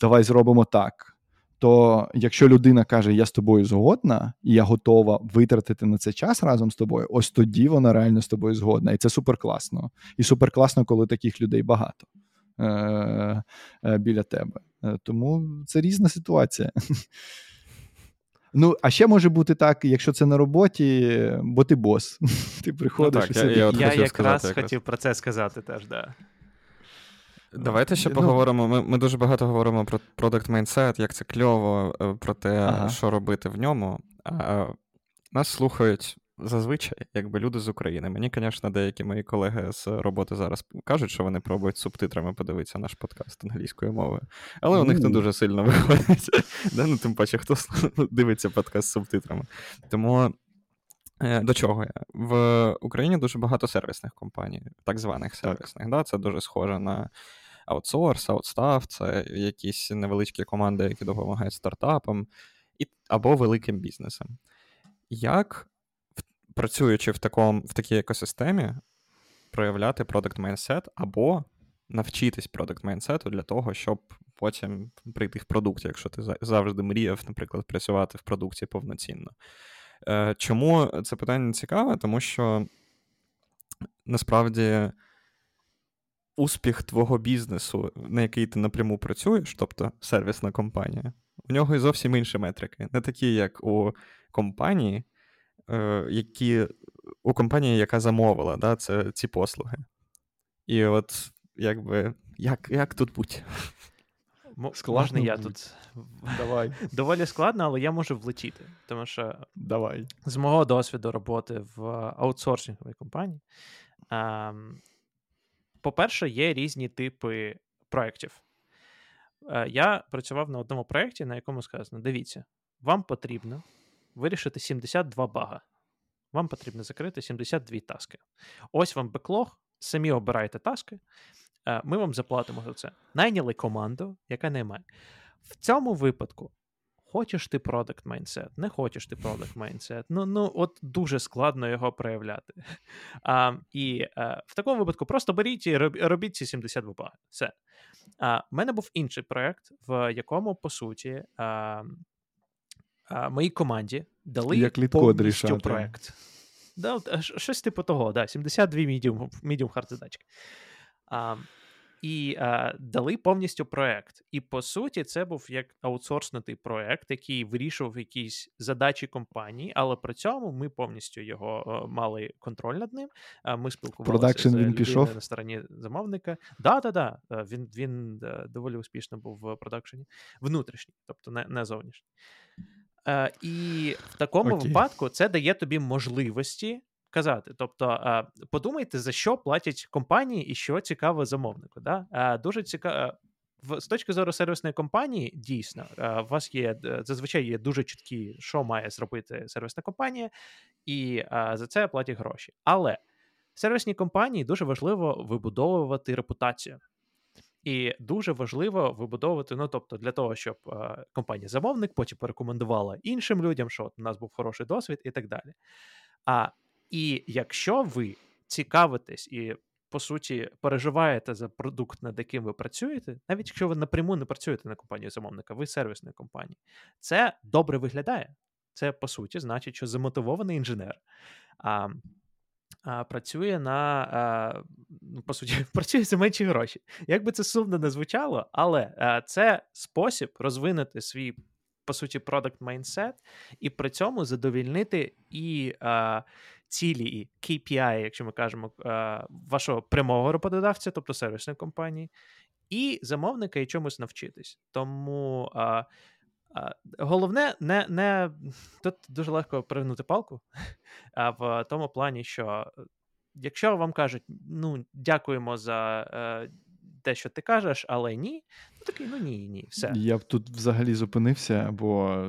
давай зробимо так. То якщо людина каже, я з тобою згодна, і я готова витратити на це час разом з тобою, ось тоді вона реально з тобою згодна. І це супер класно. І супер класно, коли таких людей багато е- е- біля тебе. Е, Тому це різна ситуація. Ну, а ще може бути так, якщо це на роботі, бо ти бос. Ти приходиш так, і я- собі. я от Я хотів якраз сказати якраз. хотів про це сказати теж, да. Давайте ще Ну, поговоримо. Ми, ми дуже багато говоримо про product mindset, як це кльово, е, про те, Ага. що робити в ньому. А, нас слухають зазвичай, якби люди з України. Мені, звісно, деякі мої колеги з роботи зараз кажуть, що вони пробують субтитрами подивитися наш подкаст англійською мовою. Але у них не дуже сильно виходить. Да, ну, тим паче, хто дивиться подкаст з субтитрами. Тому. Е, До чого я? В Україні дуже багато сервісних компаній, так званих сервісних. Да? Це дуже схоже на аутсорс, outstaff, це якісь невеличкі команди, які допомагають стартапам і, або великим бізнесам. Як, працюючи в, такому, в такій екосистемі, проявляти product mindset або навчитись продакт майндсету для того, щоб потім прийти в продукт, якщо ти завжди мріяв, наприклад, працювати в продукті повноцінно. Е, Чому це питання цікаве? Тому що насправді успіх твого бізнесу, на який ти напряму працюєш, тобто сервісна компанія, у нього і зовсім інші метрики, не такі, як у компанії, які у компанії, яка замовила да, це, ці послуги. І от якби як як тут бути? Можна я тут Давай. доволі складно, але я можу влетіти. Тому що Давай. з мого досвіду роботи в аутсорсинговій компанії. Ем, по-перше, є різні типи проєктів. Е, я працював на одному проєкті, на якому сказано: дивіться, вам потрібно вирішити 72 бага. Вам потрібно закрити 72 таски. Ось вам беклог, самі обирайте таски. Е, ми вам заплатимо за це. Найняли команду, яка наймає. В цьому випадку. Хочеш ти продакт майндсет, не хочеш ти продакт майндсет. Ну ну от дуже складно його проявляти. А, І а, е, в такому випадку просто беріть і робіть ці 70 баги. Все. У мене був інший проект, в якому, по суті, а, а, моїй команді дали Як повністю проект. Да, Щось типу того, да, 72 medium, medium hard задачки. А, І а, дали повністю проект. І по суті, це був як аутсорснутий проект, який вирішував якісь задачі компанії, але при цьому ми повністю його а, мали контроль над ним. А, Ми спілкувалися Продакшн з він пішов? на стороні замовника. Да, да, да. Він він доволі успішно був в продакшені внутрішній, тобто не, не зовнішній. А, І в такому Окей. випадку це дає тобі можливості казати. Тобто, подумайте, за що платять компанії і що цікаво замовнику. Да? Дуже цікаво. З точки зору сервісної компанії, дійсно, у вас є зазвичай є дуже чіткі, що має зробити сервісна компанія, і за це платять гроші. Але в сервісній компанії дуже важливо вибудовувати репутацію. І дуже важливо вибудовувати, ну тобто, для того, щоб компанія-замовник потім порекомендувала іншим людям, що от у нас був хороший досвід, і так далі. А і якщо ви цікавитесь і, по суті, переживаєте за продукт, над яким ви працюєте, навіть якщо ви напряму не працюєте на компанію замовника, ви сервісної компанії, це добре виглядає. Це, по суті, значить, що замотивований інженер. А, Працює на ну, по суті, працює за менші гроші. Як би це сумно не звучало, але це спосіб розвинути свій, по суті, продакт майндсет і при цьому задовільнити і цілі і KPI, якщо ми кажемо, вашого прямого роботодавця, тобто сервісної компанії, і замовника і чомусь навчитись. Тому головне, не не тут дуже легко перегнути палку, а в тому плані, що е, якщо вам кажуть, ну дякуємо за. Е, те, що ти кажеш, але ні, ну такий, ну ні, ні, все. Я б тут взагалі зупинився, бо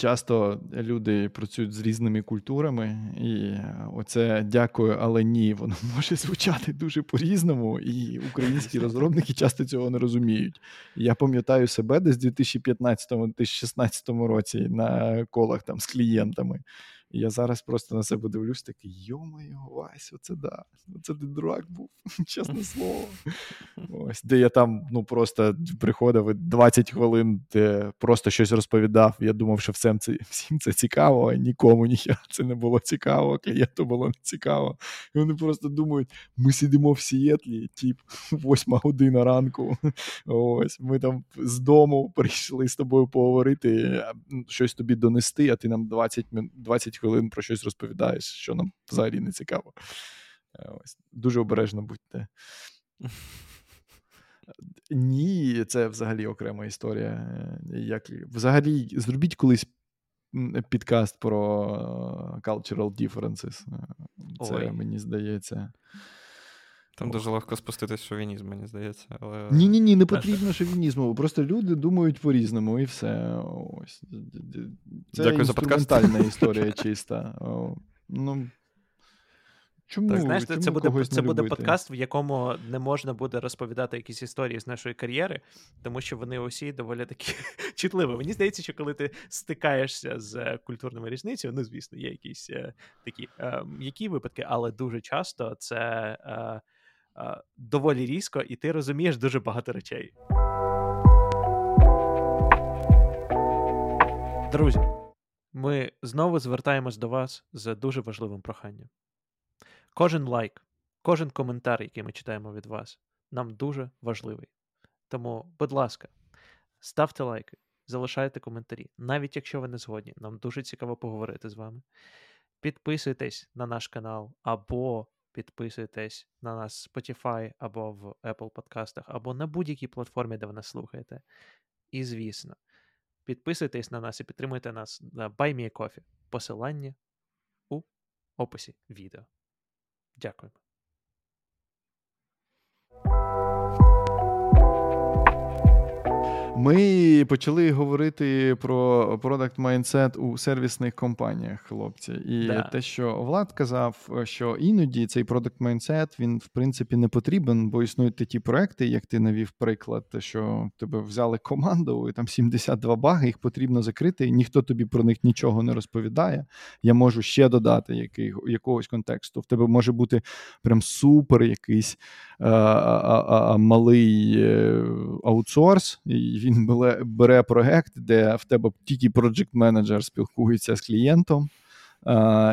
Часто люди працюють з різними культурами, і оце дякую, але ні, воно може звучати дуже по-різному, і українські розробники часто цього не розуміють. Я пам'ятаю себе десь у 2015-2016 році на колах там з клієнтами. І я зараз просто на себе дивлюсь, такий йо-моє, Вась, оце да. Оце ти дурак був, чесне слово. Ось, Де я там ну просто приходив 20 хвилин, де просто щось розповідав. Я думав, що всім це всім це цікаво, а нікому ніхера це не було цікаво, клієнту було не цікаво. І вони просто думають, ми сидимо в Сієтлі, тип, восьма година ранку. Ось, Ми там з дому прийшли з тобою поговорити, щось тобі донести, а ти нам 20 20 хвилин про щось розповідаєш, що нам взагалі не цікаво. Е, ось. Дуже обережно будьте. Ні, це взагалі окрема історія. Е, як... Взагалі, зробіть колись підкаст про е, cultural differences. Це Ой. мені здається. Там Ох. дуже легко спуститись шовінізм, мені здається. але... Ні, ні, ні, не потрібно шовінізму. Просто люди думають по-різному, і все. Ось. Це Дякую інструментальна історія чиста. Ну, Чому? Так, знаєш, Чому це буде це буде подкаст, в якому не можна буде розповідати якісь історії з нашої кар'єри, тому що вони усі доволі такі чутливі. Мені здається, що коли ти стикаєшся з культурними різницями, ну звісно, є якісь е, такі е, які випадки, але дуже часто це. Е, доволі різко, і ти розумієш дуже багато речей. Друзі, ми знову звертаємось до вас з дуже важливим проханням. Кожен лайк, кожен коментар, який ми читаємо від вас, нам дуже важливий. Тому, будь ласка, ставте лайки, залишайте коментарі, навіть якщо ви не згодні, нам дуже цікаво поговорити з вами. Підписуйтесь на наш канал, або підписуйтесь на нас в Spotify, або в Apple подкастах, або на будь-якій платформі, де ви нас слухаєте. І, звісно, підписуйтесь на нас і підтримуйте нас на BuyMeCoffee. Посилання у описі відео. Дякуємо. Ми почали говорити про product mindset у сервісних компаніях, хлопці. І Да. те, що Влад казав, що іноді цей product mindset, він в принципі не потрібен, бо існують такі проекти, як ти навів приклад, що тебе взяли команду, і там 72 баги, їх потрібно закрити, і ніхто тобі про них нічого не розповідає. Я можу ще додати який, якогось контексту. В тебе може бути прям супер якийсь а, а, а, малий е, аутсорс, і він бере, проект, де в тебе тільки project менеджер спілкується з клієнтом.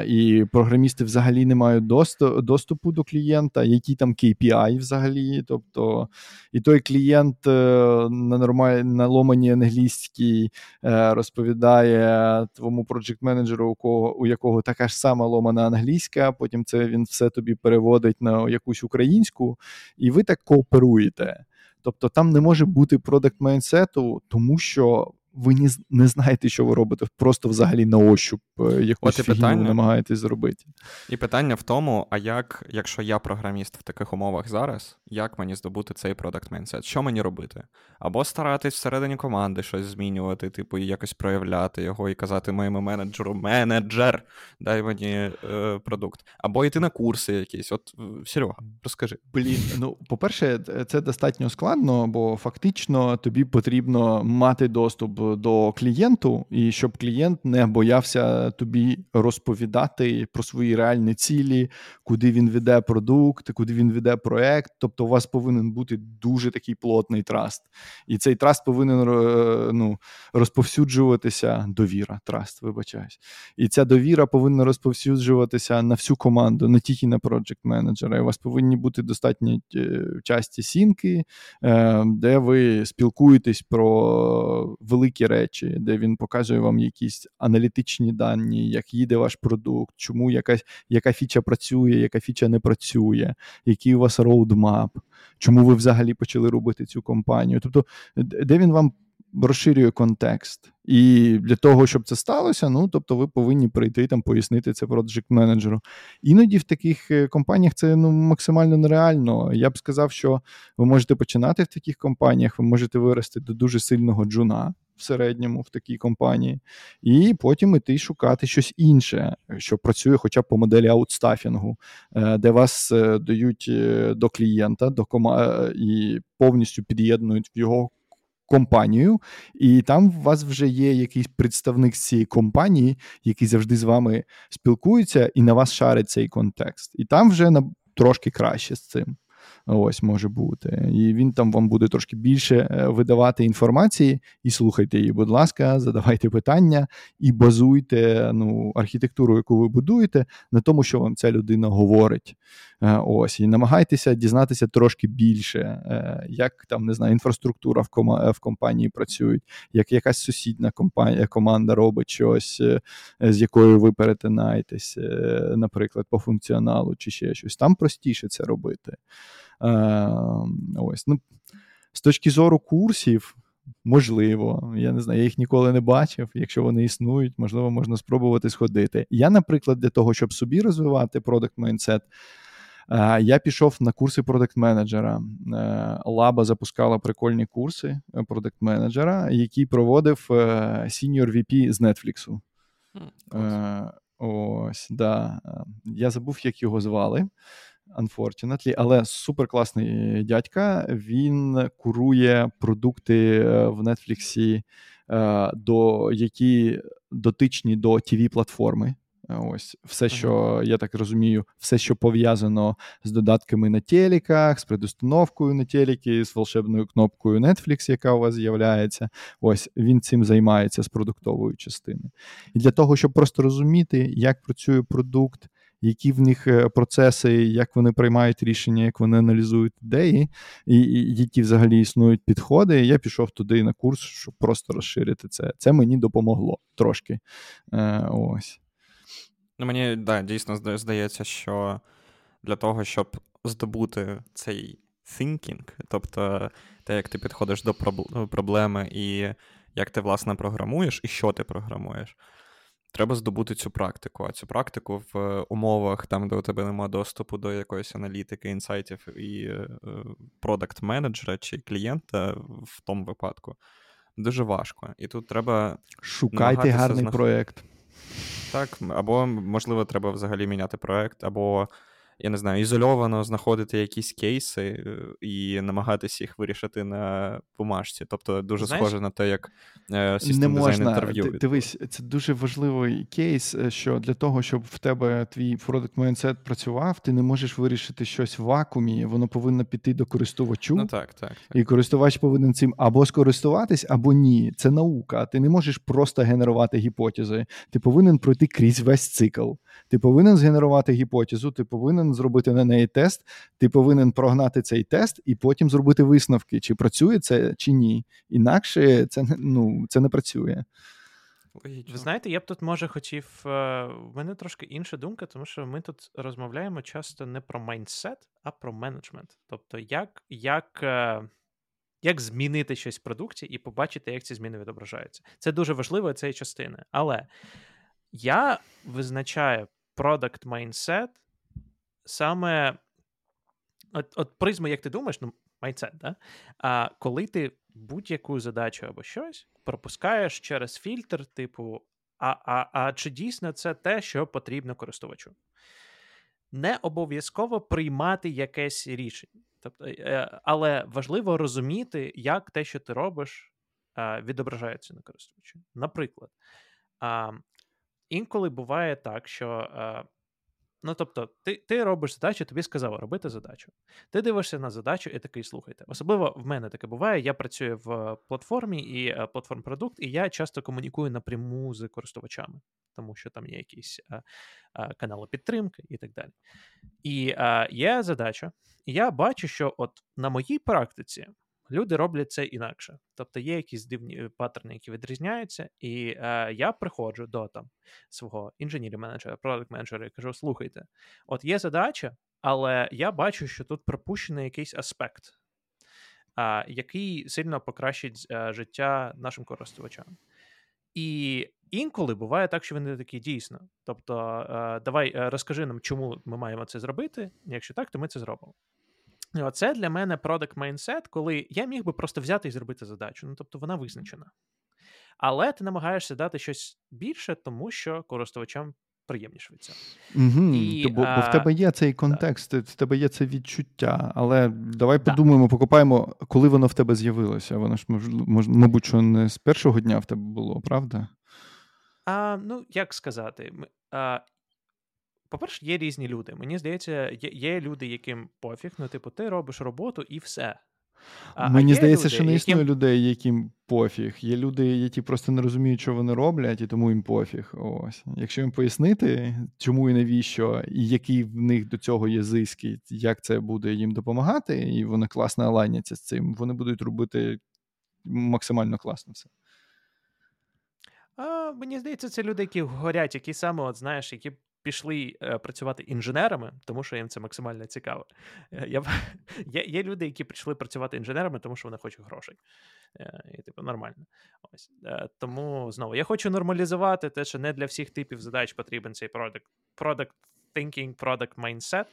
І програмісти взагалі не мають доступ, доступу до клієнта, які там KPI взагалі. Тобто, і той клієнт uh, на нормаль, на ломаній англійській uh, розповідає твоєму project менеджеру, у кого у якого така ж сама ломана англійська. Потім це він все тобі переводить на якусь українську, і ви так кооперуєте. Тобто там не може бути product mindset у, тому що ви не, не знаєте, що ви робите, просто взагалі на ощуп е, якусь фігню питання, намагаєтесь зробити. І питання в тому: а як, якщо я програміст в таких умовах зараз, як мені здобути цей product mindset? Що мені робити? Або старатись всередині команди щось змінювати, типу, і якось проявляти його і казати моєму менеджеру: менеджер, дай мені е, продукт. Або йти на курси якісь. От Серега, розкажи. Блін, ну по-перше, це достатньо складно, бо фактично тобі потрібно мати доступ до клієнту, і щоб клієнт не боявся тобі розповідати про свої реальні цілі, куди він веде продукт, куди він веде проект. Тобто, у вас повинен бути дуже такий плотний траст, і цей trust повинен е, ну, розповсюджуватися. Довіра, trust, вибачаюсь, і ця довіра повинна розповсюджуватися на всю команду, не тільки на проджект менеджера. У вас повинні бути достатньо е, часті sync и, е, де ви спілкуєтесь про великі великі речі, де він показує вам якісь аналітичні дані, як їде ваш продукт, чому якась яка фіча працює, яка фіча не працює, який у вас roadmap, чому ви взагалі почали робити цю компанію. Тобто, де він вам розширює контекст. І для того, щоб це сталося, ну тобто ви повинні прийти там пояснити це проджект менеджеру. Іноді в таких е, компаніях це ну максимально нереально. Я б сказав, що ви можете починати в таких компаніях, ви можете вирости до дуже сильного джуна в середньому в такій компанії, і потім іти шукати щось інше, що працює, хоча б по моделі аутстафінгу, е, де вас е, дають до клієнта, до кома і повністю під'єднують в його компанію, і там у вас вже є якийсь представник цієї компанії, який завжди з вами спілкується, і на вас шарить цей контекст. І там вже на трошки краще з цим. Ось може бути. І він там вам буде трошки більше е, видавати інформації, і слухайте її, будь ласка, задавайте питання і базуйте ну, архітектуру, яку ви будуєте, на тому, що вам ця людина говорить. Е, ось, і намагайтеся дізнатися трошки більше, е, як там не знаю, інфраструктура в кома в компанії працює, як якась сусідня компанія команда робить щось, з якою ви перетинаєтесь, наприклад, по функціоналу чи ще щось. Там простіше це робити. Ем, ось, ну, З точки зору курсів, можливо, я не знаю, я їх ніколи не бачив. Якщо вони існують, можливо, можна спробувати сходити. Я, наприклад, для того, щоб собі розвивати продакт майндсет, я пішов на курси продакт-менеджера. Лаба запускала прикольні курси продакт-менеджера, який проводив Senior VP з Netflix. Mm, Ось, да. Я забув, як його звали unfortunately, але суперкласний дядька. Він курує продукти е, в Нетфліксі, до які дотичні до tv платформи Ось все, що я так розумію, все, що пов'язано з додатками на телеках, з предустановкою на телеки, з волшебною кнопкою Netflix, яка у вас з'являється. Ось він цим займається з продуктової частини. І для того, щоб просто розуміти, як працює продукт, які в них е, процеси, як вони приймають рішення, як вони аналізують ідеї, і, і які взагалі існують підходи. Я пішов туди на курс, щоб просто розширити це. Це мені допомогло трошки. Е, Ось. Ну, мені да, дійсно здається, що для того, щоб здобути цей thinking, тобто те, як ти підходиш до проблеми і як ти, власне, програмуєш, і що ти програмуєш, треба здобути цю практику. А цю практику в умовах, там, де у тебе немає доступу до якоїсь аналітики, інсайтів і продакт менеджера чи клієнта в тому випадку, дуже важко. І тут треба. Шукайте гарний знах... проєкт. Так, або, можливо, треба взагалі міняти проект, або я не знаю, ізольовано знаходити якісь кейси е, і намагатися їх вирішити на бумажці. Тобто дуже Знаєш, схоже на те, як е, не можна. інтерв'ю. Дивись, це дуже важливий кейс, е, що для того, щоб в тебе твій продакт майндсет працював, ти не можеш вирішити щось в вакуумі, воно повинно піти до користувачу. Ну так, так, так. І користувач повинен цим або скористуватись, або ні. Це наука. Ти не можеш просто генерувати гіпотези. Ти повинен пройти крізь весь цикл. Ти повинен згенерувати гіпотезу, ти повинен зробити на неї тест, ти повинен прогнати цей тест і потім зробити висновки, чи працює це, чи ні. Інакше це ну, це не працює. Ви знаєте, я б тут може хотів. Е, в мене трошки інша думка, тому що ми тут розмовляємо часто не про майндсет, а про менеджмент. Тобто, як як, е, як змінити щось в продукті і побачити, як ці зміни відображаються. Це дуже важливо цієї частини. Але я визначаю product mindset саме от от призма, як ти думаєш, ну, mindset, да? А коли ти будь-яку задачу або щось пропускаєш через фільтр, типу, а, а, а чи дійсно це те, що потрібно користувачу? Не обов'язково приймати якесь рішення. Тобто, е, Але важливо розуміти, як те, що ти робиш, відображається на користувачі. Наприклад, інколи буває так, що. Е, ну, тобто, ти ти робиш задачу, тобі сказали робити задачу. Ти дивишся на задачу і такий слухайте. Особливо в мене таке буває. Я працюю в платформі і е, платформ продукт, і я часто комунікую напряму з користувачами, тому що там є якісь а, е, а, канали підтримки і так далі. І а, є задача, і я бачу, що от на моїй практиці Люди роблять це інакше. Тобто є якісь дивні е, паттерни, які відрізняються, і е, я приходжу до там свого інженірі менеджера, продакт менеджера і кажу: слухайте, от є задача, але я бачу, що тут пропущений якийсь аспект, е, який сильно покращить е, життя нашим користувачам. І інколи буває так, що вони такі дійсно. Тобто, е, давай е, розкажи нам, чому ми маємо це зробити. Якщо так, то ми це зробимо. Оце для мене product mindset, коли я міг би просто взяти і зробити задачу. Ну, тобто вона визначена. Але ти намагаєшся дати щось більше, тому що користувачам приємніше від цього. Угу, і, бо, а... бо в тебе є цей контекст, да. в тебе є це відчуття. Але давай да. подумаємо, покопаємо, коли воно в тебе з'явилося. Воно ж, мож, мабуть, що не з першого дня в тебе було, правда? А, Ну, як сказати, а, по-перше, є різні люди. Мені здається, є, є люди, яким пофіг, ну, типу, ти робиш роботу і все. А, Мені а здається, люди, що не існує яким... людей, яким пофіг. Є люди, які просто не розуміють, що вони роблять, і тому їм пофіг. Ось. Якщо їм пояснити, чому і навіщо, і який в них до цього є зиск, як це буде їм допомагати, і вони класно алайняться з цим, вони будуть робити максимально класно все. А, Мені здається, це люди, які горять, які саме, от знаєш, які пішли е, працювати інженерами, тому що їм це максимально цікаво. Е, я, Є є люди, які прийшли працювати інженерами, тому що вони хочуть грошей. Е, і типу нормально. Ось Тому знову я хочу нормалізувати те, що не для всіх типів задач потрібен цей product, product thinking, product mindset.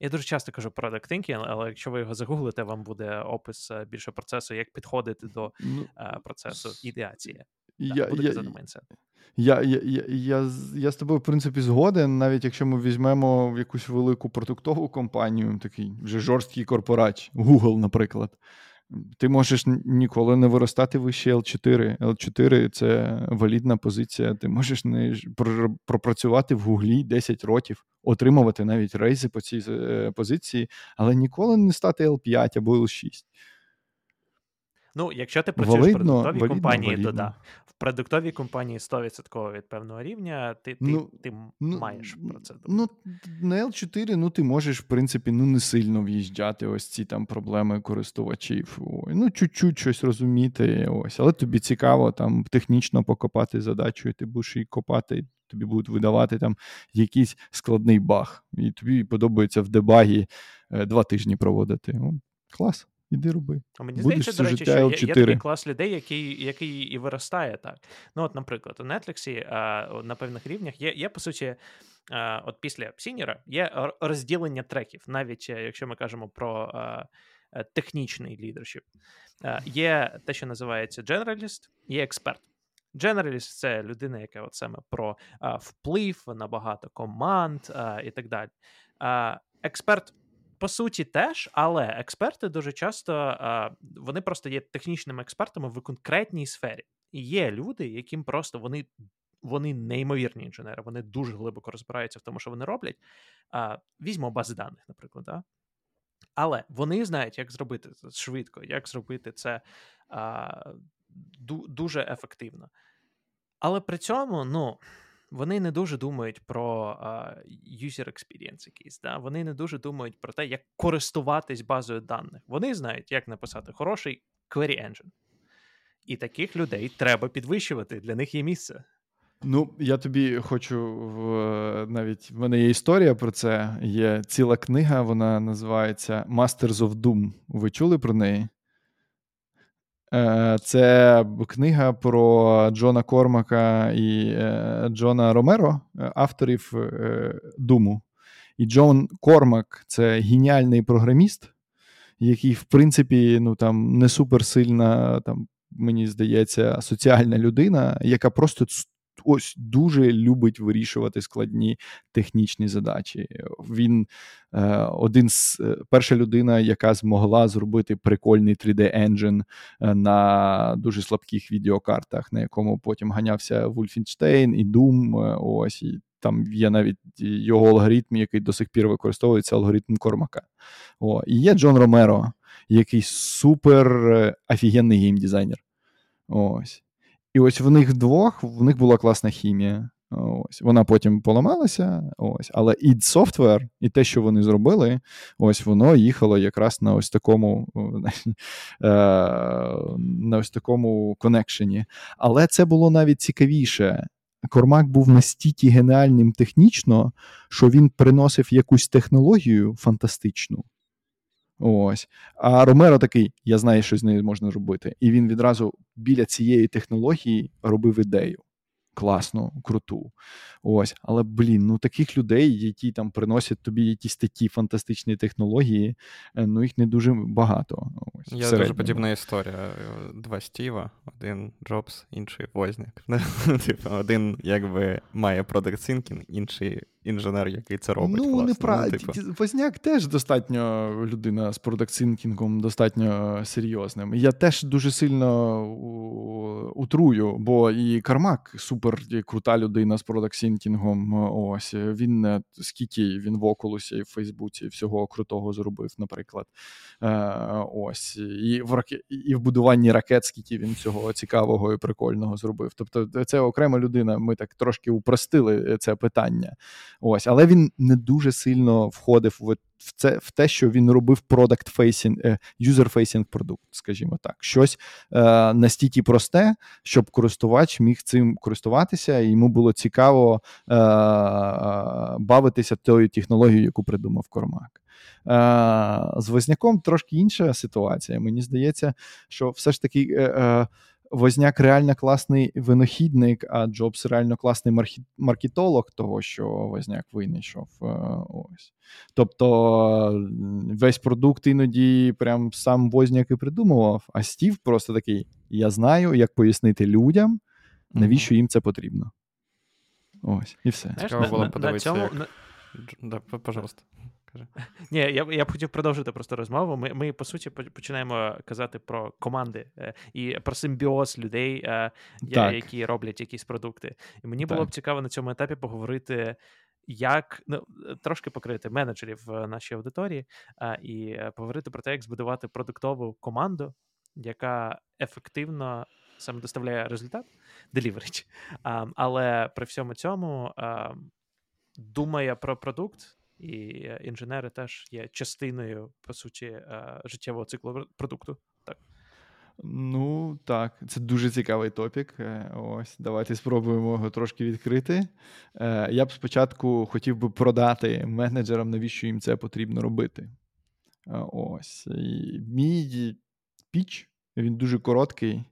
Я дуже часто кажу product thinking, але якщо ви його загуглите, вам буде опис більше процесу, як підходити до ну, процесу ідеації. Я, буде казати mindset. Я я, я, я, я з тобою, в принципі, згоден, навіть якщо ми візьмемо якусь велику продуктову компанію, такий вже жорсткий корпорач, Google, наприклад. Ти можеш ніколи не виростати вище L4. L4 це валідна позиція. Ти можеш не пропрацювати в Гуглі 10 років, отримувати навіть рейзи по цій е, позиції, але ніколи не стати L5 або L6. Ну, якщо ти працюєш в продуктовій валідно, компанії, валідно. то да. Продуктовій компанії 100% від певного рівня, ти ти, ну, ти ну, маєш про це думати. Ну, на L4 ну, ти можеш, в принципі, ну, не сильно в'їжджати ось ці там проблеми користувачів. Ой, ну, чуть-чуть щось розуміти. ось. Але тобі цікаво там технічно покопати задачу, і ти будеш її копати, тобі будуть видавати там якийсь складний баг. І тобі подобається в дебагі е, два тижні проводити. О, клас. Іди роби. А мені Будеш здається, до речі, що є, є такий клас людей, який який і виростає так. Ну, от, наприклад, у Netflix а, на певних рівнях є, є по суті, а, от після Сінєра є розділення треків, навіть е, якщо ми кажемо про а, е, технічний лідершіп. Є те, що називається Generalist, є експерт. Generalist — це людина, яка от саме про вплив на багато команд і так далі. Експерт по суті, теж, але експерти дуже часто вони просто є технічними експертами в конкретній сфері. І є люди, яким просто вони вони неймовірні інженери, вони дуже глибоко розбираються в тому, що вони роблять. Візьмо бази даних, наприклад. Да? Але вони знають, як зробити це швидко, як зробити це а, дуже ефективно. Але при цьому, ну вони не дуже думають про user experience якийсь. Да? Вони не дуже думають про те, як користуватись базою даних. Вони знають, як написати хороший query engine. І таких людей треба підвищувати. Для них є місце. Ну, я тобі хочу в навіть в мене є історія про це. Є ціла книга, вона називається Masters of Doom. Ви чули про неї? Е, це книга про Джона Кормака і е, Джона Ромеро, е, авторів Думу. І Джон Кормак це геніальний програміст, який, в принципі, ну там не суперсильна, там, мені здається, соціальна людина, яка просто ось дуже любить вирішувати складні технічні задачі. Він е, один з е, перша людина, яка змогла зробити прикольний 3D-енджин е, на дуже слабких відеокартах, на якому потім ганявся Wolfenstein і Doom. Ось і там є навіть його алгоритм, який до сих пір використовується алгоритм Кармака. О, І є Джон Ромеро, який супер офігенний геймдизайнер. Ось. І ось в них двох в них була класна хімія. Ось Вона потім поламалася. Ось, Але id Software і те, що вони зробили, ось воно їхало якраз на ось такому е, на ось такому коннекшені. Але це було навіть цікавіше. Кормак був настільки геніальним технічно, що він приносив якусь технологію фантастичну. Ось. А Ромеро такий: я знаю, що з нею можна робити. І він відразу біля цієї технології робив ідею класну, круту. Ось, але блін, ну таких людей, які там приносять тобі якісь такі фантастичні технології, е, ну їх не дуже багато. Ось, Є дуже подібна історія. Два Стіва, один Джобс, інший Возняк. Типу, один якби має продакт Thinking, інший інженер, який це робить. Ну, власне. неправ... ну, типу. Возняк теж достатньо людина з продакт-синкінгом, достатньо серйозним. Я теж дуже сильно утрую, бо і Кармак супер крута людина з продакт-синкінгом. Ось він е, скільки він в Окулусі і в Фейсбуці всього крутого зробив, наприклад. Е, ось і в раке... і в будуванні ракет, скільки він цього цікавого і прикольного зробив. Тобто, це окрема людина. Ми так трошки упростили це питання. Ось, але він не дуже сильно входив в в це в те, що він робив product-facing, user-facing продукт, скажімо так, щось е, настільки просте, щоб користувач міг цим користуватися, і йому було цікаво е, бавитися тою технологією, яку придумав Кормак. Е, З Возняком трошки інша ситуація. Мені здається, що все ж таки. Е, е Возняк реально класний винохідник, а Джобс реально класний маркетолог того, що Возняк винайшов. Е, ось. Тобто весь продукт іноді прям сам Возняк і придумував, а Стів просто такий: я знаю, як пояснити людям, навіщо їм це потрібно. Ось, і все. Цікаво було подивитися. Як... Да, пожалуйста. Каже. Ні, я я б хотів продовжити просто розмову. Ми, ми по суті, починаємо казати про команди е, і про симбіоз людей, е, які роблять якісь продукти. І мені було так. б цікаво на цьому етапі поговорити. Як ну, трошки покрити менеджерів в нашій аудиторії а, і поговорити про те, як збудувати продуктову команду, яка ефективно саме доставляє результат, деліверить, але при всьому цьому а, думає про продукт, і інженери теж є частиною, по суті, а, життєвого циклу продукту. Так. Ну, так, це дуже цікавий топік. Е, ось, давайте спробуємо його трошки відкрити. Е, я б спочатку хотів би продати менеджерам, навіщо їм це потрібно робити. Е, ось. І Мій піч, він дуже короткий.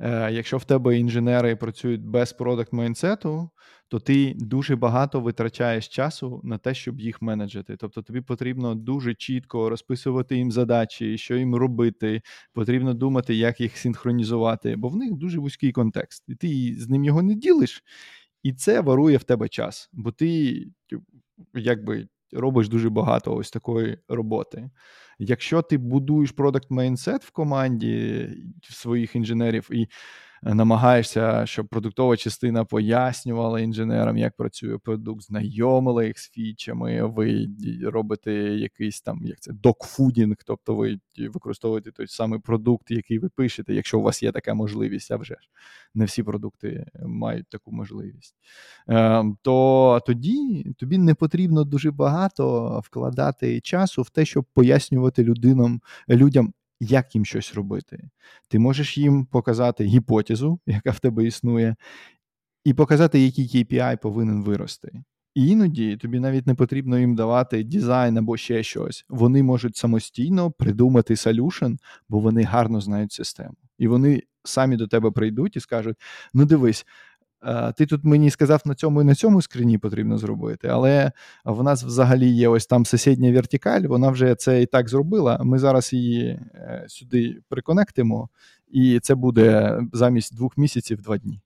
Е, якщо в тебе інженери працюють без продакт майнсету, то ти дуже багато витрачаєш часу на те, щоб їх менеджити. Тобто тобі потрібно дуже чітко розписувати їм задачі, що їм робити, потрібно думати, як їх синхронізувати, бо в них дуже вузький контекст, і ти з ним його не ділиш, і це варує в тебе час, бо ти якби робиш дуже багато ось такої роботи. Якщо ти будуєш продакт майнсет в команді своїх інженерів і намагаєшся, щоб продуктова частина пояснювала інженерам, як працює продукт, знайомила їх з фічами, ви робите якийсь там як це докфудінг, тобто ви використовуєте той самий продукт, який ви пишете, якщо у вас є така можливість, а вже ж не всі продукти мають таку можливість, ем, то тоді тобі не потрібно дуже багато вкладати часу в те, щоб пояснювати людинам, людям, як їм щось робити. Ти можеш їм показати гіпотезу, яка в тебе існує, і показати, який KPI повинен вирости. І іноді тобі навіть не потрібно їм давати дизайн або ще щось. Вони можуть самостійно придумати солюшн, бо вони гарно знають систему. І вони самі до тебе прийдуть і скажуть: ну дивись, ти тут мені сказав на цьому і на цьому скрині потрібно зробити, але в нас взагалі є ось там сусідня вертикаль, вона вже це і так зробила. Ми зараз її е, сюди приконектимо, і це буде замість двох місяців два дні.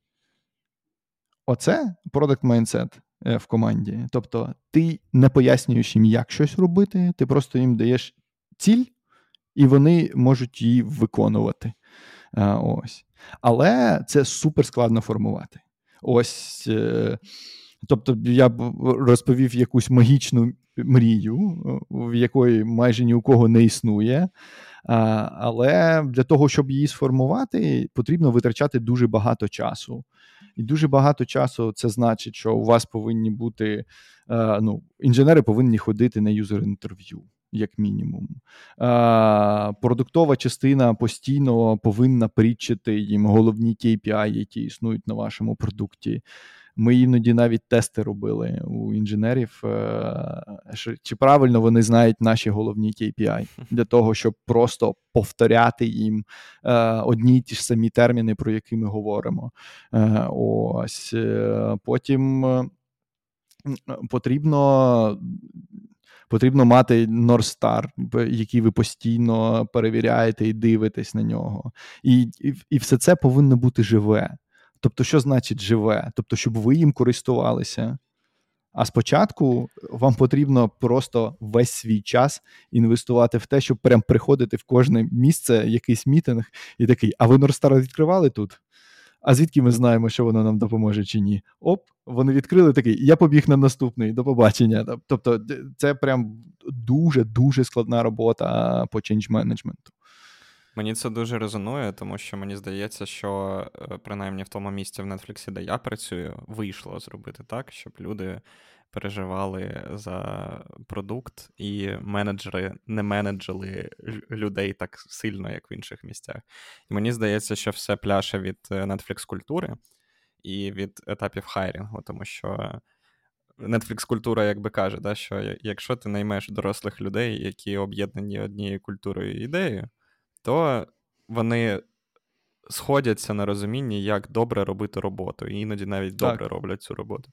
Оце продакт майндсет в команді. Тобто, ти не пояснюєш їм, як щось робити, ти просто їм даєш ціль, і вони можуть її виконувати. Ось. Але це супер складно формувати. Ось. Е, тобто, я б розповів якусь магічну мрію, в якої майже ні у кого не існує. Але для того, щоб її сформувати, потрібно витрачати дуже багато часу. І дуже багато часу це значить, що у вас повинні бути е, ну, інженери повинні ходити на юзер-інтерв'ю. Як мінімум, продуктова частина постійно повинна притчити їм головні KPI, які існують на вашому продукті. Ми іноді навіть тести робили у інженерів, е, чи правильно вони знають наші головні KPI для того, щоб просто повторяти їм е, одні й ті ж самі терміни, про які ми говоримо. Е, ось потім потрібно потрібно мати North Star, який ви постійно перевіряєте і дивитесь на нього. І, і, І все це повинно бути живе. Тобто, що значить живе? Тобто, щоб ви їм користувалися. А спочатку вам потрібно просто весь свій час інвестувати в те, щоб прям приходити в кожне місце, якийсь мітинг, і такий, а ви Норстар відкривали тут? А звідки ми знаємо, що воно нам допоможе чи ні? Оп, вони відкрили такий. Я побіг на наступний до побачення. Тобто, це прям дуже дуже складна робота по change менеджменту. Мені це дуже резонує, тому що мені здається, що е, принаймні в тому місці в Нетфліксі, де я працюю, вийшло зробити так, щоб люди переживали за продукт, і менеджери не менеджили людей так сильно, як в інших місцях. І мені здається, що все пляше від е, Netflix культури і від етапів хайрінгу, тому що. Netflix культура якби каже, да, що якщо ти наймеш дорослих людей, які об'єднані однією культурою і ідеєю, то вони сходяться на розумінні, як добре робити роботу, і іноді навіть так. добре роблять цю роботу.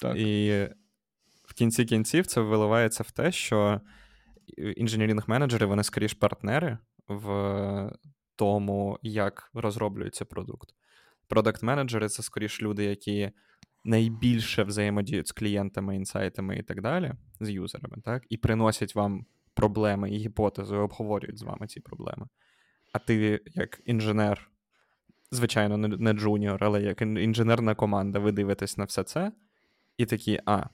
Так. І в кінці кінців це виливається в те, що engineering -менеджери, вони скоріш партнери в тому, як розроблюється продукт. Продакт-менеджери це скоріш люди, які найбільше взаємодіють з клієнтами, інсайтами і так далі, з юзерами, так, і приносять вам проблеми і гіпотези, і обговорюють з вами ці проблеми. А ти, як інженер, звичайно, не джуніор, але як інженерна команда, ви дивитесь на все це, і такі, а,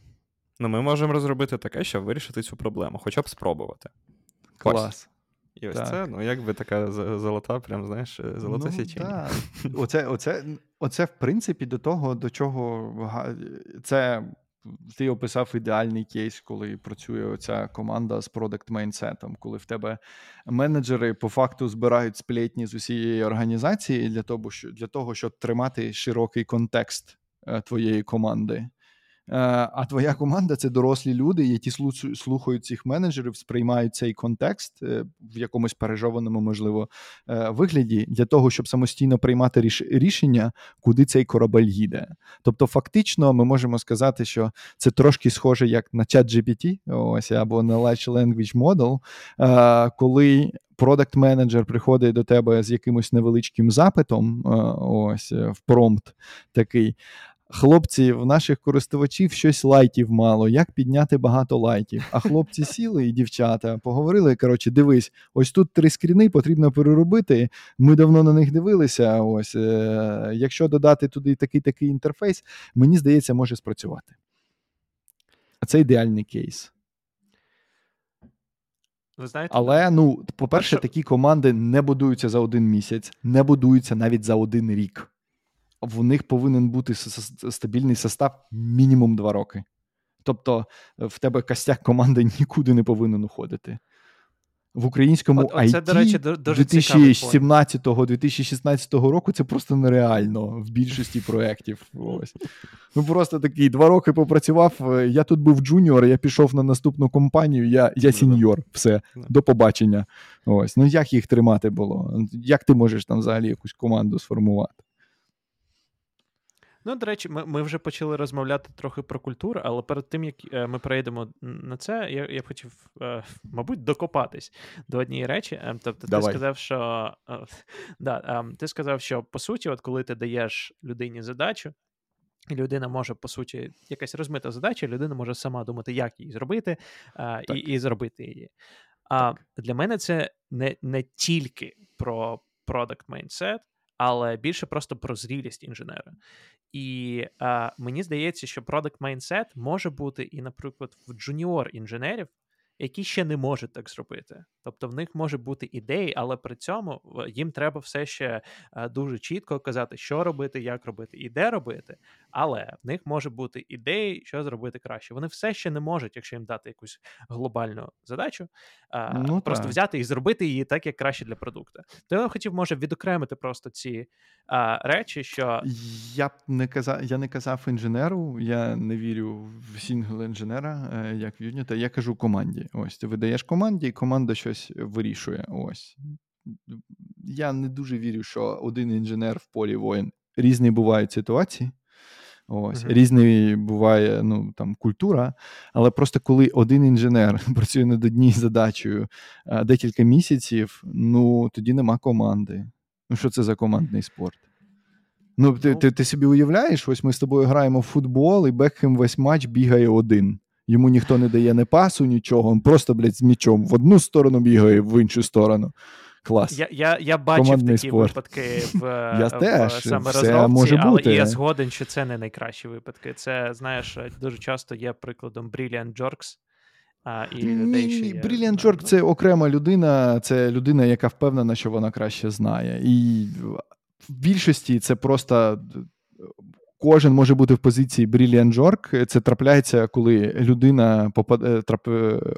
ну ми можемо розробити таке, щоб вирішити цю проблему, хоча б спробувати. Клас. Ось. І ось так. це, ну, якби така золота, прям, знаєш, е, золоте ну, січення. Оце, оце, оце, в принципі, до того, до чого це. Ти описав ідеальний кейс, коли працює оця команда з продакт мейнсетом, коли в тебе менеджери по факту збирають сплетні з усієї організації для того, для того, щоб тримати широкий контекст е, твоєї команди. Е, а твоя команда це дорослі люди, які слухають цих менеджерів, сприймають цей контекст е, в якомусь пережованому, можливо, е, вигляді для того, щоб самостійно приймати рішення, куди цей корабель їде. Тобто, фактично, ми можемо сказати, що це трошки схоже як на чат GPT, ось або на Large Language Model, коли. Продакт менеджер приходить до тебе з якимось невеличким запитом, ось в промпт такий. Хлопці, в наших користувачів щось лайтів мало. Як підняти багато лайтів? А хлопці сіли і дівчата поговорили. Коротше, дивись, ось тут три скріни потрібно переробити. Ми давно на них дивилися. Ось е- якщо додати туди такий такий інтерфейс, мені здається, може спрацювати. А це ідеальний кейс. Ви знаєте, Але ну, по-перше, такі команди не будуються за один місяць, не будуються навіть за один рік в них повинен бути стабільний состав мінімум два роки. Тобто е, в тебе костяк команди нікуди не повинен уходити. В українському От, IT до речі, 2017-2016 року це просто нереально в більшості проєктів. Ось. Ну просто такий два роки попрацював. Е, я тут був джуніор, я пішов на наступну компанію, я я сіньор. Все, до побачення. Ось. Ну як їх тримати було? Як ти можеш там взагалі якусь команду сформувати? Ну, до речі, ми ми вже почали розмовляти трохи про культуру, але перед тим як е, ми перейдемо на це, я я б хотів, е, мабуть, докопатись до однієї речі. Е, тобто, Давай. ти сказав, що да, ти сказав, що по суті, от коли ти даєш людині задачу, і людина може, по суті, якась розмита задача, людина може сама думати, як її зробити, і і зробити її. А для мене це не, не тільки про product mindset, але більше просто про зрілість інженера. І е, мені здається, що product mindset може бути і, наприклад, в джуніор інженерів, які ще не можуть так зробити. Тобто в них може бути ідеї, але при цьому їм треба все ще е, дуже чітко казати, що робити, як робити і де робити. Але в них може бути ідеї, що зробити краще. Вони все ще не можуть, якщо їм дати якусь глобальну задачу, е, ну, просто так. взяти і зробити її так, як краще для продукту. То я хотів, може, відокремити просто ці а, е, речі, що я б не казав, я не казав інженеру, я не вірю в сінгл інженера, як в юніта. Я кажу команді. Ось ти видаєш команді, і команда щось вирішує. Ось. Я не дуже вірю, що один інженер в полі воїн. Різні бувають ситуації. Ось, uh-huh. Різний буває ну, там, культура, але просто коли один інженер працює над однією задачею а, декілька місяців, ну тоді нема команди. Ну, що це за командний спорт? Ну, ти, ну. ти, ти собі уявляєш, ось ми з тобою граємо в футбол, і Бекхем весь матч бігає один. Йому ніхто не дає не пасу, нічого, він просто, блядь, з мічом в одну сторону бігає, в іншу сторону. Клас. Я я, я бачив Командний такі спорт. випадки в, я в, теж, в саме все розробці, може але бути. я згоден, що це не найкращі випадки. Це, знаєш, дуже часто є прикладом Brilliant Jorks. А, і людей, є, Jork це окрема людина, це людина, яка впевнена, що вона краще знає. І в більшості це просто Кожен може бути в позиції Brilliant Jork. Це трапляється, коли людина попаде трап,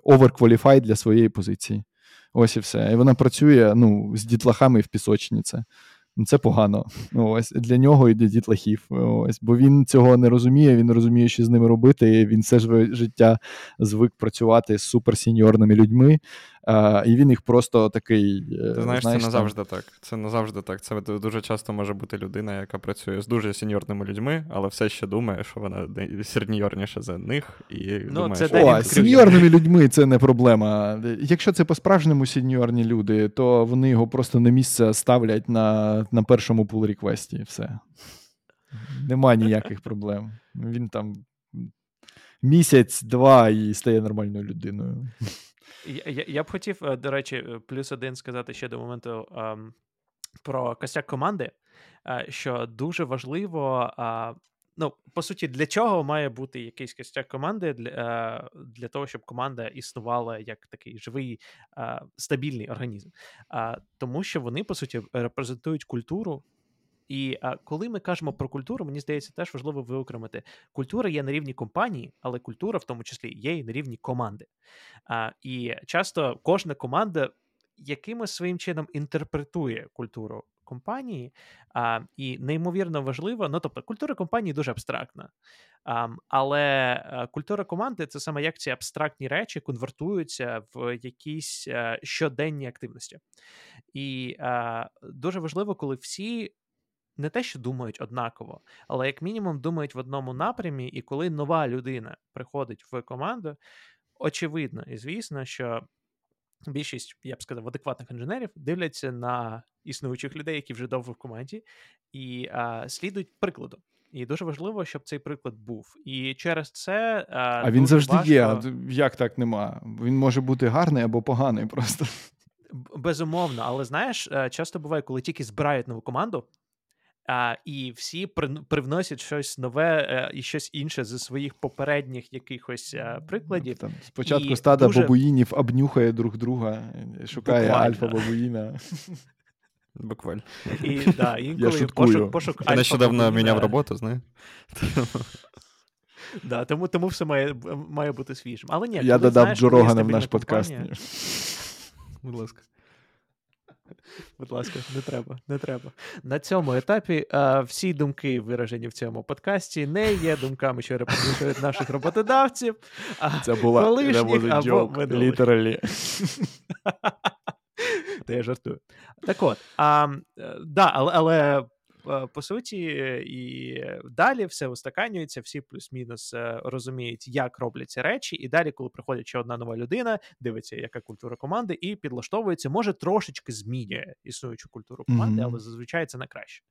overqualified для своєї позиції. Ось і все. І вона працює ну, з дітлахами в пісочниці. Це погано. Ось Для нього і для дітлахів. Ось, Бо він цього не розуміє, він розуміє, що з ними робити. Він все життя звик працювати з суперсіньорними людьми. А, І він їх просто такий. Е, Ти знаєш, знаєш це назавжди так. Це назавжди так. Це дуже часто може бути людина, яка працює з дуже сеньорними людьми, але все ще думає, що вона сеньорніша за них. І ну, думає, це що... О, сеньорними людьми це не проблема. Якщо це по-справжньому сеньорні люди, то вони його просто на місце ставлять на на першому пул реквесті. Все. Нема ніяких проблем. Він там місяць-два і стає нормальною людиною. Я, я, я б хотів, е, до речі, е, плюс один сказати ще до моменту ем, про костяк команди, е, що дуже важливо. Е, ну, по суті, для чого має бути якийсь костяк команди для е, для того, щоб команда існувала як такий живий стабільний організм. Тому що вони, по суті, репрезентують культуру і а, коли ми кажемо про культуру, мені здається, теж важливо виокремити. Культура є на рівні компанії, але культура в тому числі є і на рівні команди. А, І часто кожна команда якимось своїм чином інтерпретує культуру компанії, а, і неймовірно важливо, ну тобто, культура компанії дуже абстрактна. А, але культура команди це саме як ці абстрактні речі конвертуються в якісь а, щоденні активності. І дуже важливо, коли всі не те, що думають однаково, але як мінімум думають в одному напрямі, і коли нова людина приходить в команду, очевидно і звісно, що більшість, я б сказав, адекватних інженерів дивляться на існуючих людей, які вже довго в команді, і а, слідують прикладу. І дуже важливо, щоб цей приклад був. І через це. А, а він завжди важко... є. Як так нема? Він може бути гарний або поганий просто. Безумовно, але знаєш, е, часто буває, коли тільки збирають нову команду, а, І всі привносять щось нове е, і щось інше зі своїх попередніх якихось е, прикладів. Там, Спочатку і стада дуже... бабуїнів обнюхає друг друга, е, шукає альфа-бабуїна. Буквально. І, да, інколи Я пошук, пошук Я нещодавно міняв роботу, знаєш. Да, тому тому все має має бути свіжим. Але ні, Я коли, додав Джо Рогана в наш подкаст. Будь ласка. Будь ласка, не треба, не треба. На цьому етапі а, всі думки, виражені в цьому подкасті, не є думками, що репрезентують наших роботодавців. а Це була літералі. Та я жартую. Так от, а, да, але але Е, по суті, і далі все устаканюється, всі плюс-мінус е, розуміють, як робляться речі, і далі, коли приходить ще одна нова людина, дивиться, яка культура команди, і підлаштовується, може трошечки змінює існуючу культуру команди, mm-hmm. але зазвичай це на краще.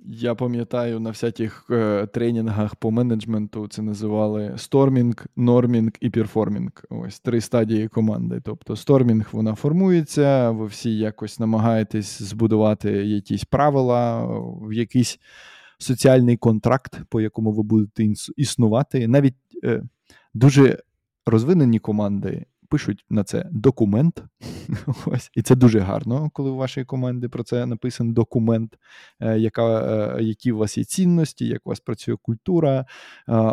Я пам'ятаю, на всяких е, тренінгах по менеджменту це називали стормінг, нормінг і перформінг. Ось три стадії команди. Тобто, стормінг вона формується, ви всі якось намагаєтесь збудувати якісь правила, в якийсь соціальний контракт, по якому ви будете існувати. Навіть е, дуже розвинені команди пишуть на це документ. Ось. І це дуже гарно, коли у вашої команди про це написаний документ, е, яка, е, які у вас є цінності, як у вас працює культура.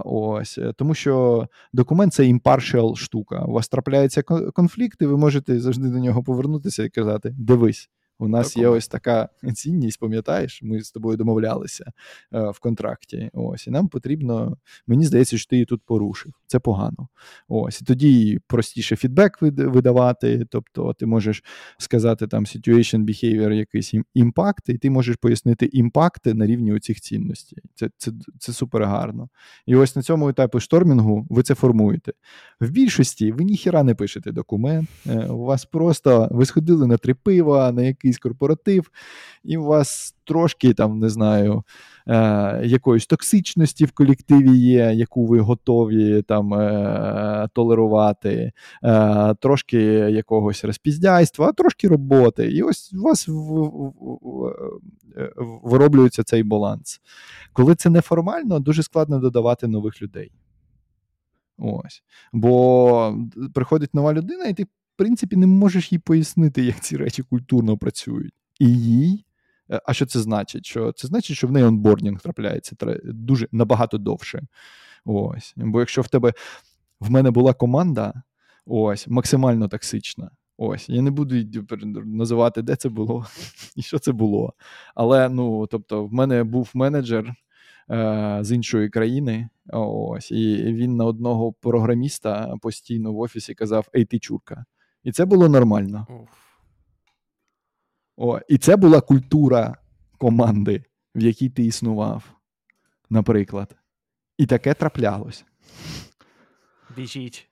Ось. Тому що документ це impartial штука. У вас трапляється конфлікт, і ви можете завжди до нього повернутися і казати: дивись. У нас Такому. є ось така цінність, пам'ятаєш, ми з тобою домовлялися е, в контракті. Ось, і нам потрібно, мені здається, що ти її тут порушив. Це погано. Ось, і тоді простіше фідбек видавати. Тобто, ти можеш сказати там situation behavior, якийсь імпакт, і ти можеш пояснити імпакти на рівні цих цінностей. Це це, це супер гарно. І ось на цьому етапі штормінгу ви це формуєте. В більшості ви ніхіра не пишете документ. Е, у вас просто ви сходили на три пива, на якийсь якийсь корпоратив, і у вас трошки там, не знаю, е, якоїсь токсичності в колективі є, яку ви готові там е, толерувати, е, трошки якогось розпіздяйства, а трошки роботи. І ось у вас в, в, в, вироблюється цей баланс. Коли це неформально, дуже складно додавати нових людей. Ось. Бо приходить нова людина, і ти в принципі, не можеш їй пояснити, як ці речі культурно працюють. І їй. Е, а що це значить? Що Це значить, що в неї онбордінг трапляється дуже набагато довше. Ось. Бо якщо в тебе в мене була команда, ось, максимально токсична. Ось, я не буду називати, де це було і що це було. Але ну, тобто, в мене був менеджер е, з іншої країни, ось, і він на одного програміста постійно в офісі казав: Ей, ти чурка. І це було нормально. О, І це була культура команди, в якій ти існував, наприклад. І таке траплялось. Біжіть.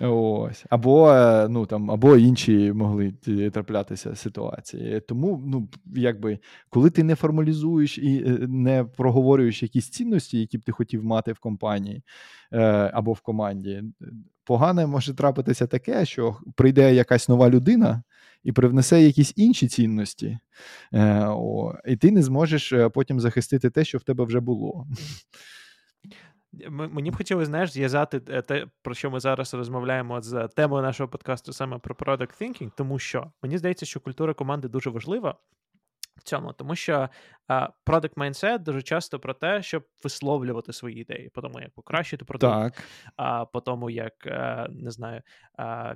Ось. Або ну, там, або інші могли траплятися ситуації. Тому, ну, якби, коли ти не формалізуєш і е, не проговорюєш якісь цінності, які б ти хотів мати в компанії е, або в команді, погане може трапитися таке, що прийде якась нова людина. І привнесе якісь інші цінності, е, о, і ти не зможеш потім захистити те, що в тебе вже було. Мені б хотілося, знаєш, зв'язати е, те, про що ми зараз розмовляємо з темою нашого подкасту саме про product thinking, тому що мені здається, що культура команди дуже важлива в цьому, тому що product mindset дуже часто про те, щоб висловлювати свої ідеї, по тому, як покращити продукт, так. а по тому, як uh, не знаю,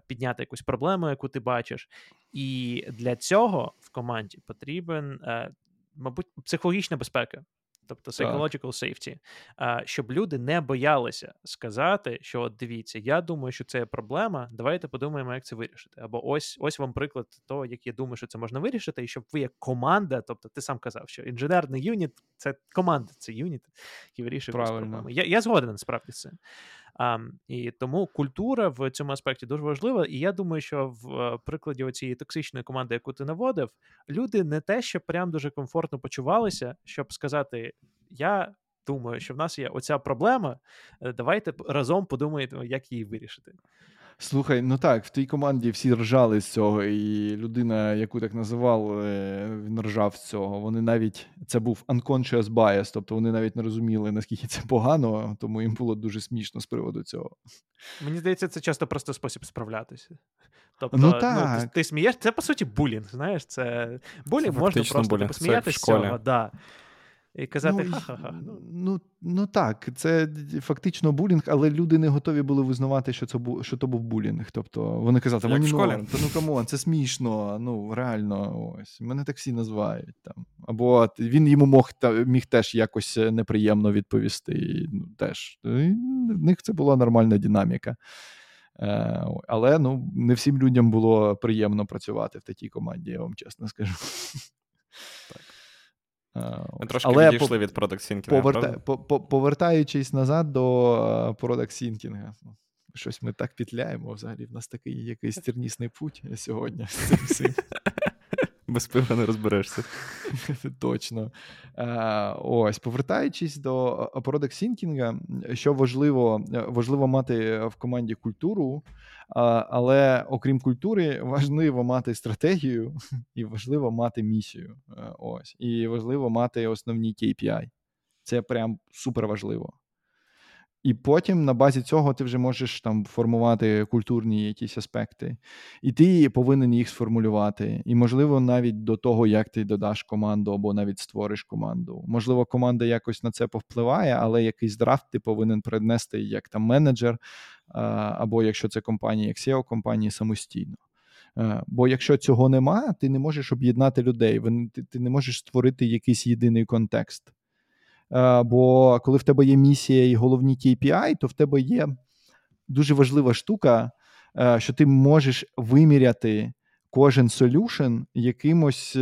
підняти якусь проблему, яку ти бачиш. І для цього в команді потрібен, мабуть, психологічна безпека тобто psychological safety, щоб люди не боялися сказати, що от дивіться, я думаю, що це проблема. Давайте подумаємо, як це вирішити. Або ось ось вам приклад того, як я думаю, що це можна вирішити, і щоб ви як команда, тобто ти сам казав, що інженерний юніт це команда, це юніт, який вирішує проблеми. Я я згоден насправді з цим. Um, і тому культура в цьому аспекті дуже важлива. І я думаю, що в uh, прикладі оцієї токсичної команди, яку ти наводив, люди не те, що прям дуже комфортно почувалися, щоб сказати: Я думаю, що в нас є оця проблема. Е, давайте разом подумаємо, як її вирішити. Слухай, ну так, в тій команді всі ржали з цього, і людина, яку так називав, він ржав з цього. Вони навіть це був unconscious bias, тобто вони навіть не розуміли, наскільки це погано, тому їм було дуже смішно з приводу цього. Мені здається, це часто просто спосіб справлятися. Тобто, ну, так. Ну, ти, ти смієш, це по суті булінг. Знаєш, це булінг це можна просто булінг. посміятися з цього. Да і казати ну, ха-ха-ха. Ну. ну ну так, це фактично булінг, але люди не готові були визнавати, що це що то був булінг. Тобто вони казали, мені норм, та ну come on, це смішно, ну реально, ось мене так всі називають там. Або він йому мог та міг теж якось е, неприємно відповісти. І, ну, теж. І В них це була нормальна динаміка. Е, Але ну, не всім людям було приємно працювати в такій команді, я вам чесно скажу. Так. Ми трошки Але відійшли по, від Product Thinking. Поверта, по, по, повертаючись назад до Product Thinking, ну, щось ми так пітляємо взагалі. В нас такий якийсь тернісний путь сьогодні. з цим Без пива не розберешся. Точно. Ось, повертаючись до Product Thinking, що важливо, важливо мати в команді культуру. Але окрім культури, важливо мати стратегію і важливо мати місію. Е, ось і важливо мати основні KPI. Це прям супер важливо. І потім на базі цього ти вже можеш там формувати культурні якісь аспекти, і ти повинен їх сформулювати. І, можливо, навіть до того, як ти додаш команду або навіть створиш команду. Можливо, команда якось на це повпливає, але якийсь драфт ти повинен принести як там менеджер, або якщо це компанія, як SEO компанії самостійно. Е, бо якщо цього нема, ти не можеш об'єднати людей, ти не можеш створити якийсь єдиний контекст. Е, бо коли в тебе є місія і головні KPI, то в тебе є дуже важлива штука, е, що ти можеш виміряти кожен солюшн якимось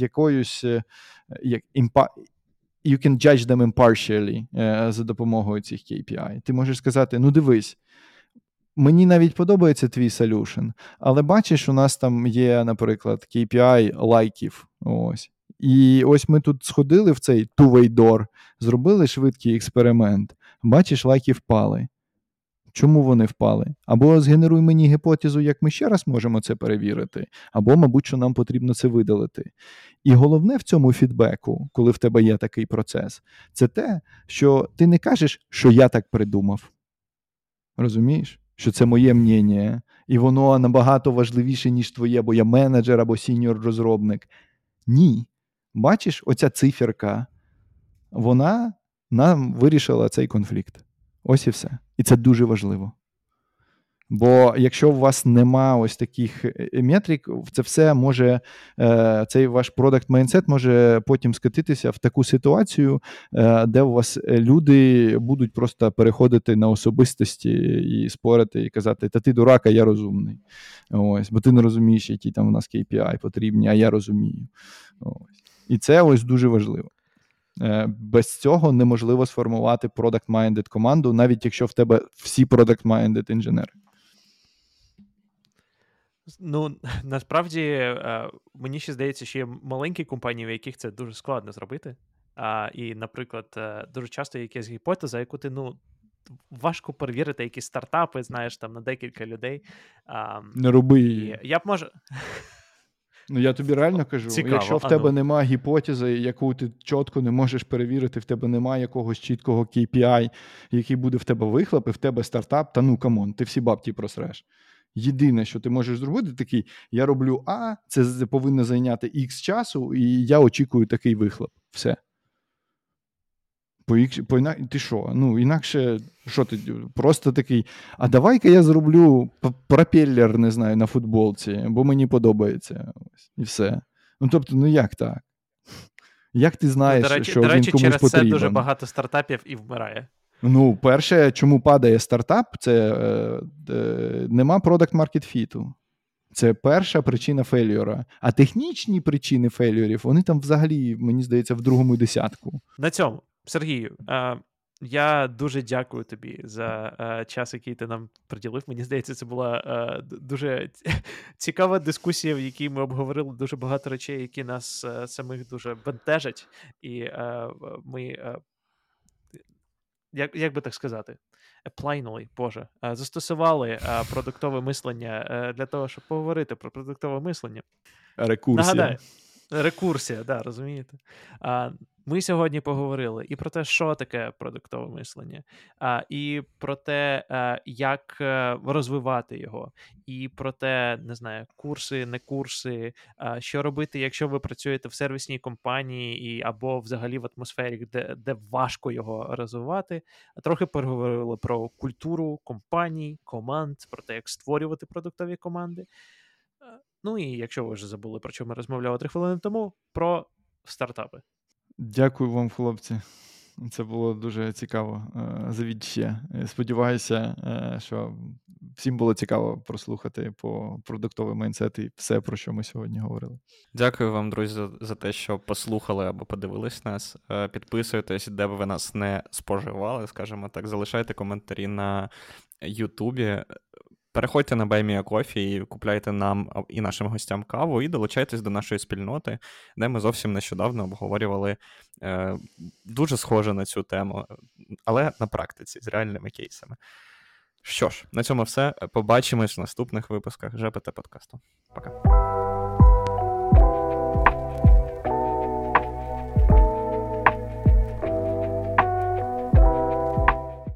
якоюсь як you can judge them impartially за допомогою цих KPI. Ти можеш сказати: ну дивись. Мені навіть подобається твій solution, але бачиш, у нас там є, наприклад, KPI лайків. Ось. І ось ми тут сходили в цей two-way зробили швидкий експеримент. Бачиш, лайки впали. Чому вони впали? Або згенеруй мені гіпотезу, як ми ще раз можемо це перевірити, або, мабуть, що нам потрібно це видалити. І головне в цьому фідбеку, коли в тебе є такий процес, це те, що ти не кажеш, що я так придумав. Розумієш? Що це моє мнення, і воно набагато важливіше, ніж твоє, бо я менеджер або сіньор розробник. Ні. Бачиш, оця циферка, вона нам вирішила цей конфлікт. Ось і все. І це дуже важливо. Бо якщо у вас нема ось таких е, е, метрик, це все може, е, цей ваш продакт майндсет може потім скатитися в таку ситуацію, де у вас люди будуть просто переходити на особистості і спорити, і казати: Та ти дурак, а я розумний. Ось, Бо ти не розумієш, які там у нас KPI потрібні, а я розумію. Ось. І це ось дуже важливо. Е, без цього неможливо сформувати product-minded команду, навіть якщо в тебе всі product-minded інженери. Ну, насправді, е, мені ще здається, що є маленькі компанії, в яких це дуже складно зробити. А, І, наприклад, е, дуже часто є якась гіпотеза, яку ти ну, важко перевірити, якісь стартапи, знаєш, там на декілька людей. А, Не роби її. Я б може. Ну, я тобі реально кажу, Цікаво, якщо в тебе ну. немає гіпотези, яку ти чітко не можеш перевірити, в тебе немає якогось чіткого KPI, який буде в тебе вихлоп, і в тебе стартап, та ну come on, ти всі бабки просреш. Єдине, що ти можеш зробити, такий: я роблю А, це повинно зайняти X часу, і я очікую такий вихлоп. Все. По, по Ти що? Ну, інакше, що ти просто такий, а давай-ка я зроблю пропеллер, не знаю, на футболці, бо мені подобається. І все. Ну, тобто, ну як так? Як ти знаєш, до речі, що до він комусь через потрібен? це дуже багато стартапів і вмирає. Ну, перше, чому падає стартап, це е, е, нема продакт маркет фіту. Це перша причина фейлюра. А технічні причини фейлюрів, вони там взагалі, мені здається, в другому десятку. На цьому, Сергію, я дуже дякую тобі за час, який ти нам приділив. Мені здається, це була дуже цікава дискусія, в якій ми обговорили дуже багато речей, які нас самих дуже бентежать, і ми. Як як би так сказати, applyнули, Боже, застосували продуктове мислення е, для того, щоб поговорити про продуктове мислення. Рекурсія. Нагадаю, рекурсія, да, розумієте. Ми сьогодні поговорили і про те, що таке продуктове мислення, і про те, як е, розвивати його, і про те, не знаю, курси, не курси, що робити, якщо ви працюєте в сервісній компанії і або взагалі в атмосфері, де де важко його розвивати. Трохи поговорили про культуру компаній, команд, про те, як створювати продуктові команди. Ну і якщо ви вже забули, про що ми розмовляли три хвилини тому, про стартапи. Дякую вам, хлопці. Це було дуже цікаво. Е, Завіть ще. Сподіваюся, е, що всім було цікаво прослухати по продуктовий майнсет і все, про що ми сьогодні говорили. Дякую вам, друзі, за те, що послухали або подивились нас. Е, підписуйтесь, де б ви нас не споживали, скажімо так. Залишайте коментарі на Ютубі. Переходьте на BuyMeACoffee і купляйте нам і нашим гостям каву, і долучайтесь до нашої спільноти, де ми зовсім нещодавно обговорювали е, дуже схоже на цю тему, але на практиці з реальними кейсами. Що ж, на цьому все. Побачимось в наступних випусках ЖПТ подкасту. Пока.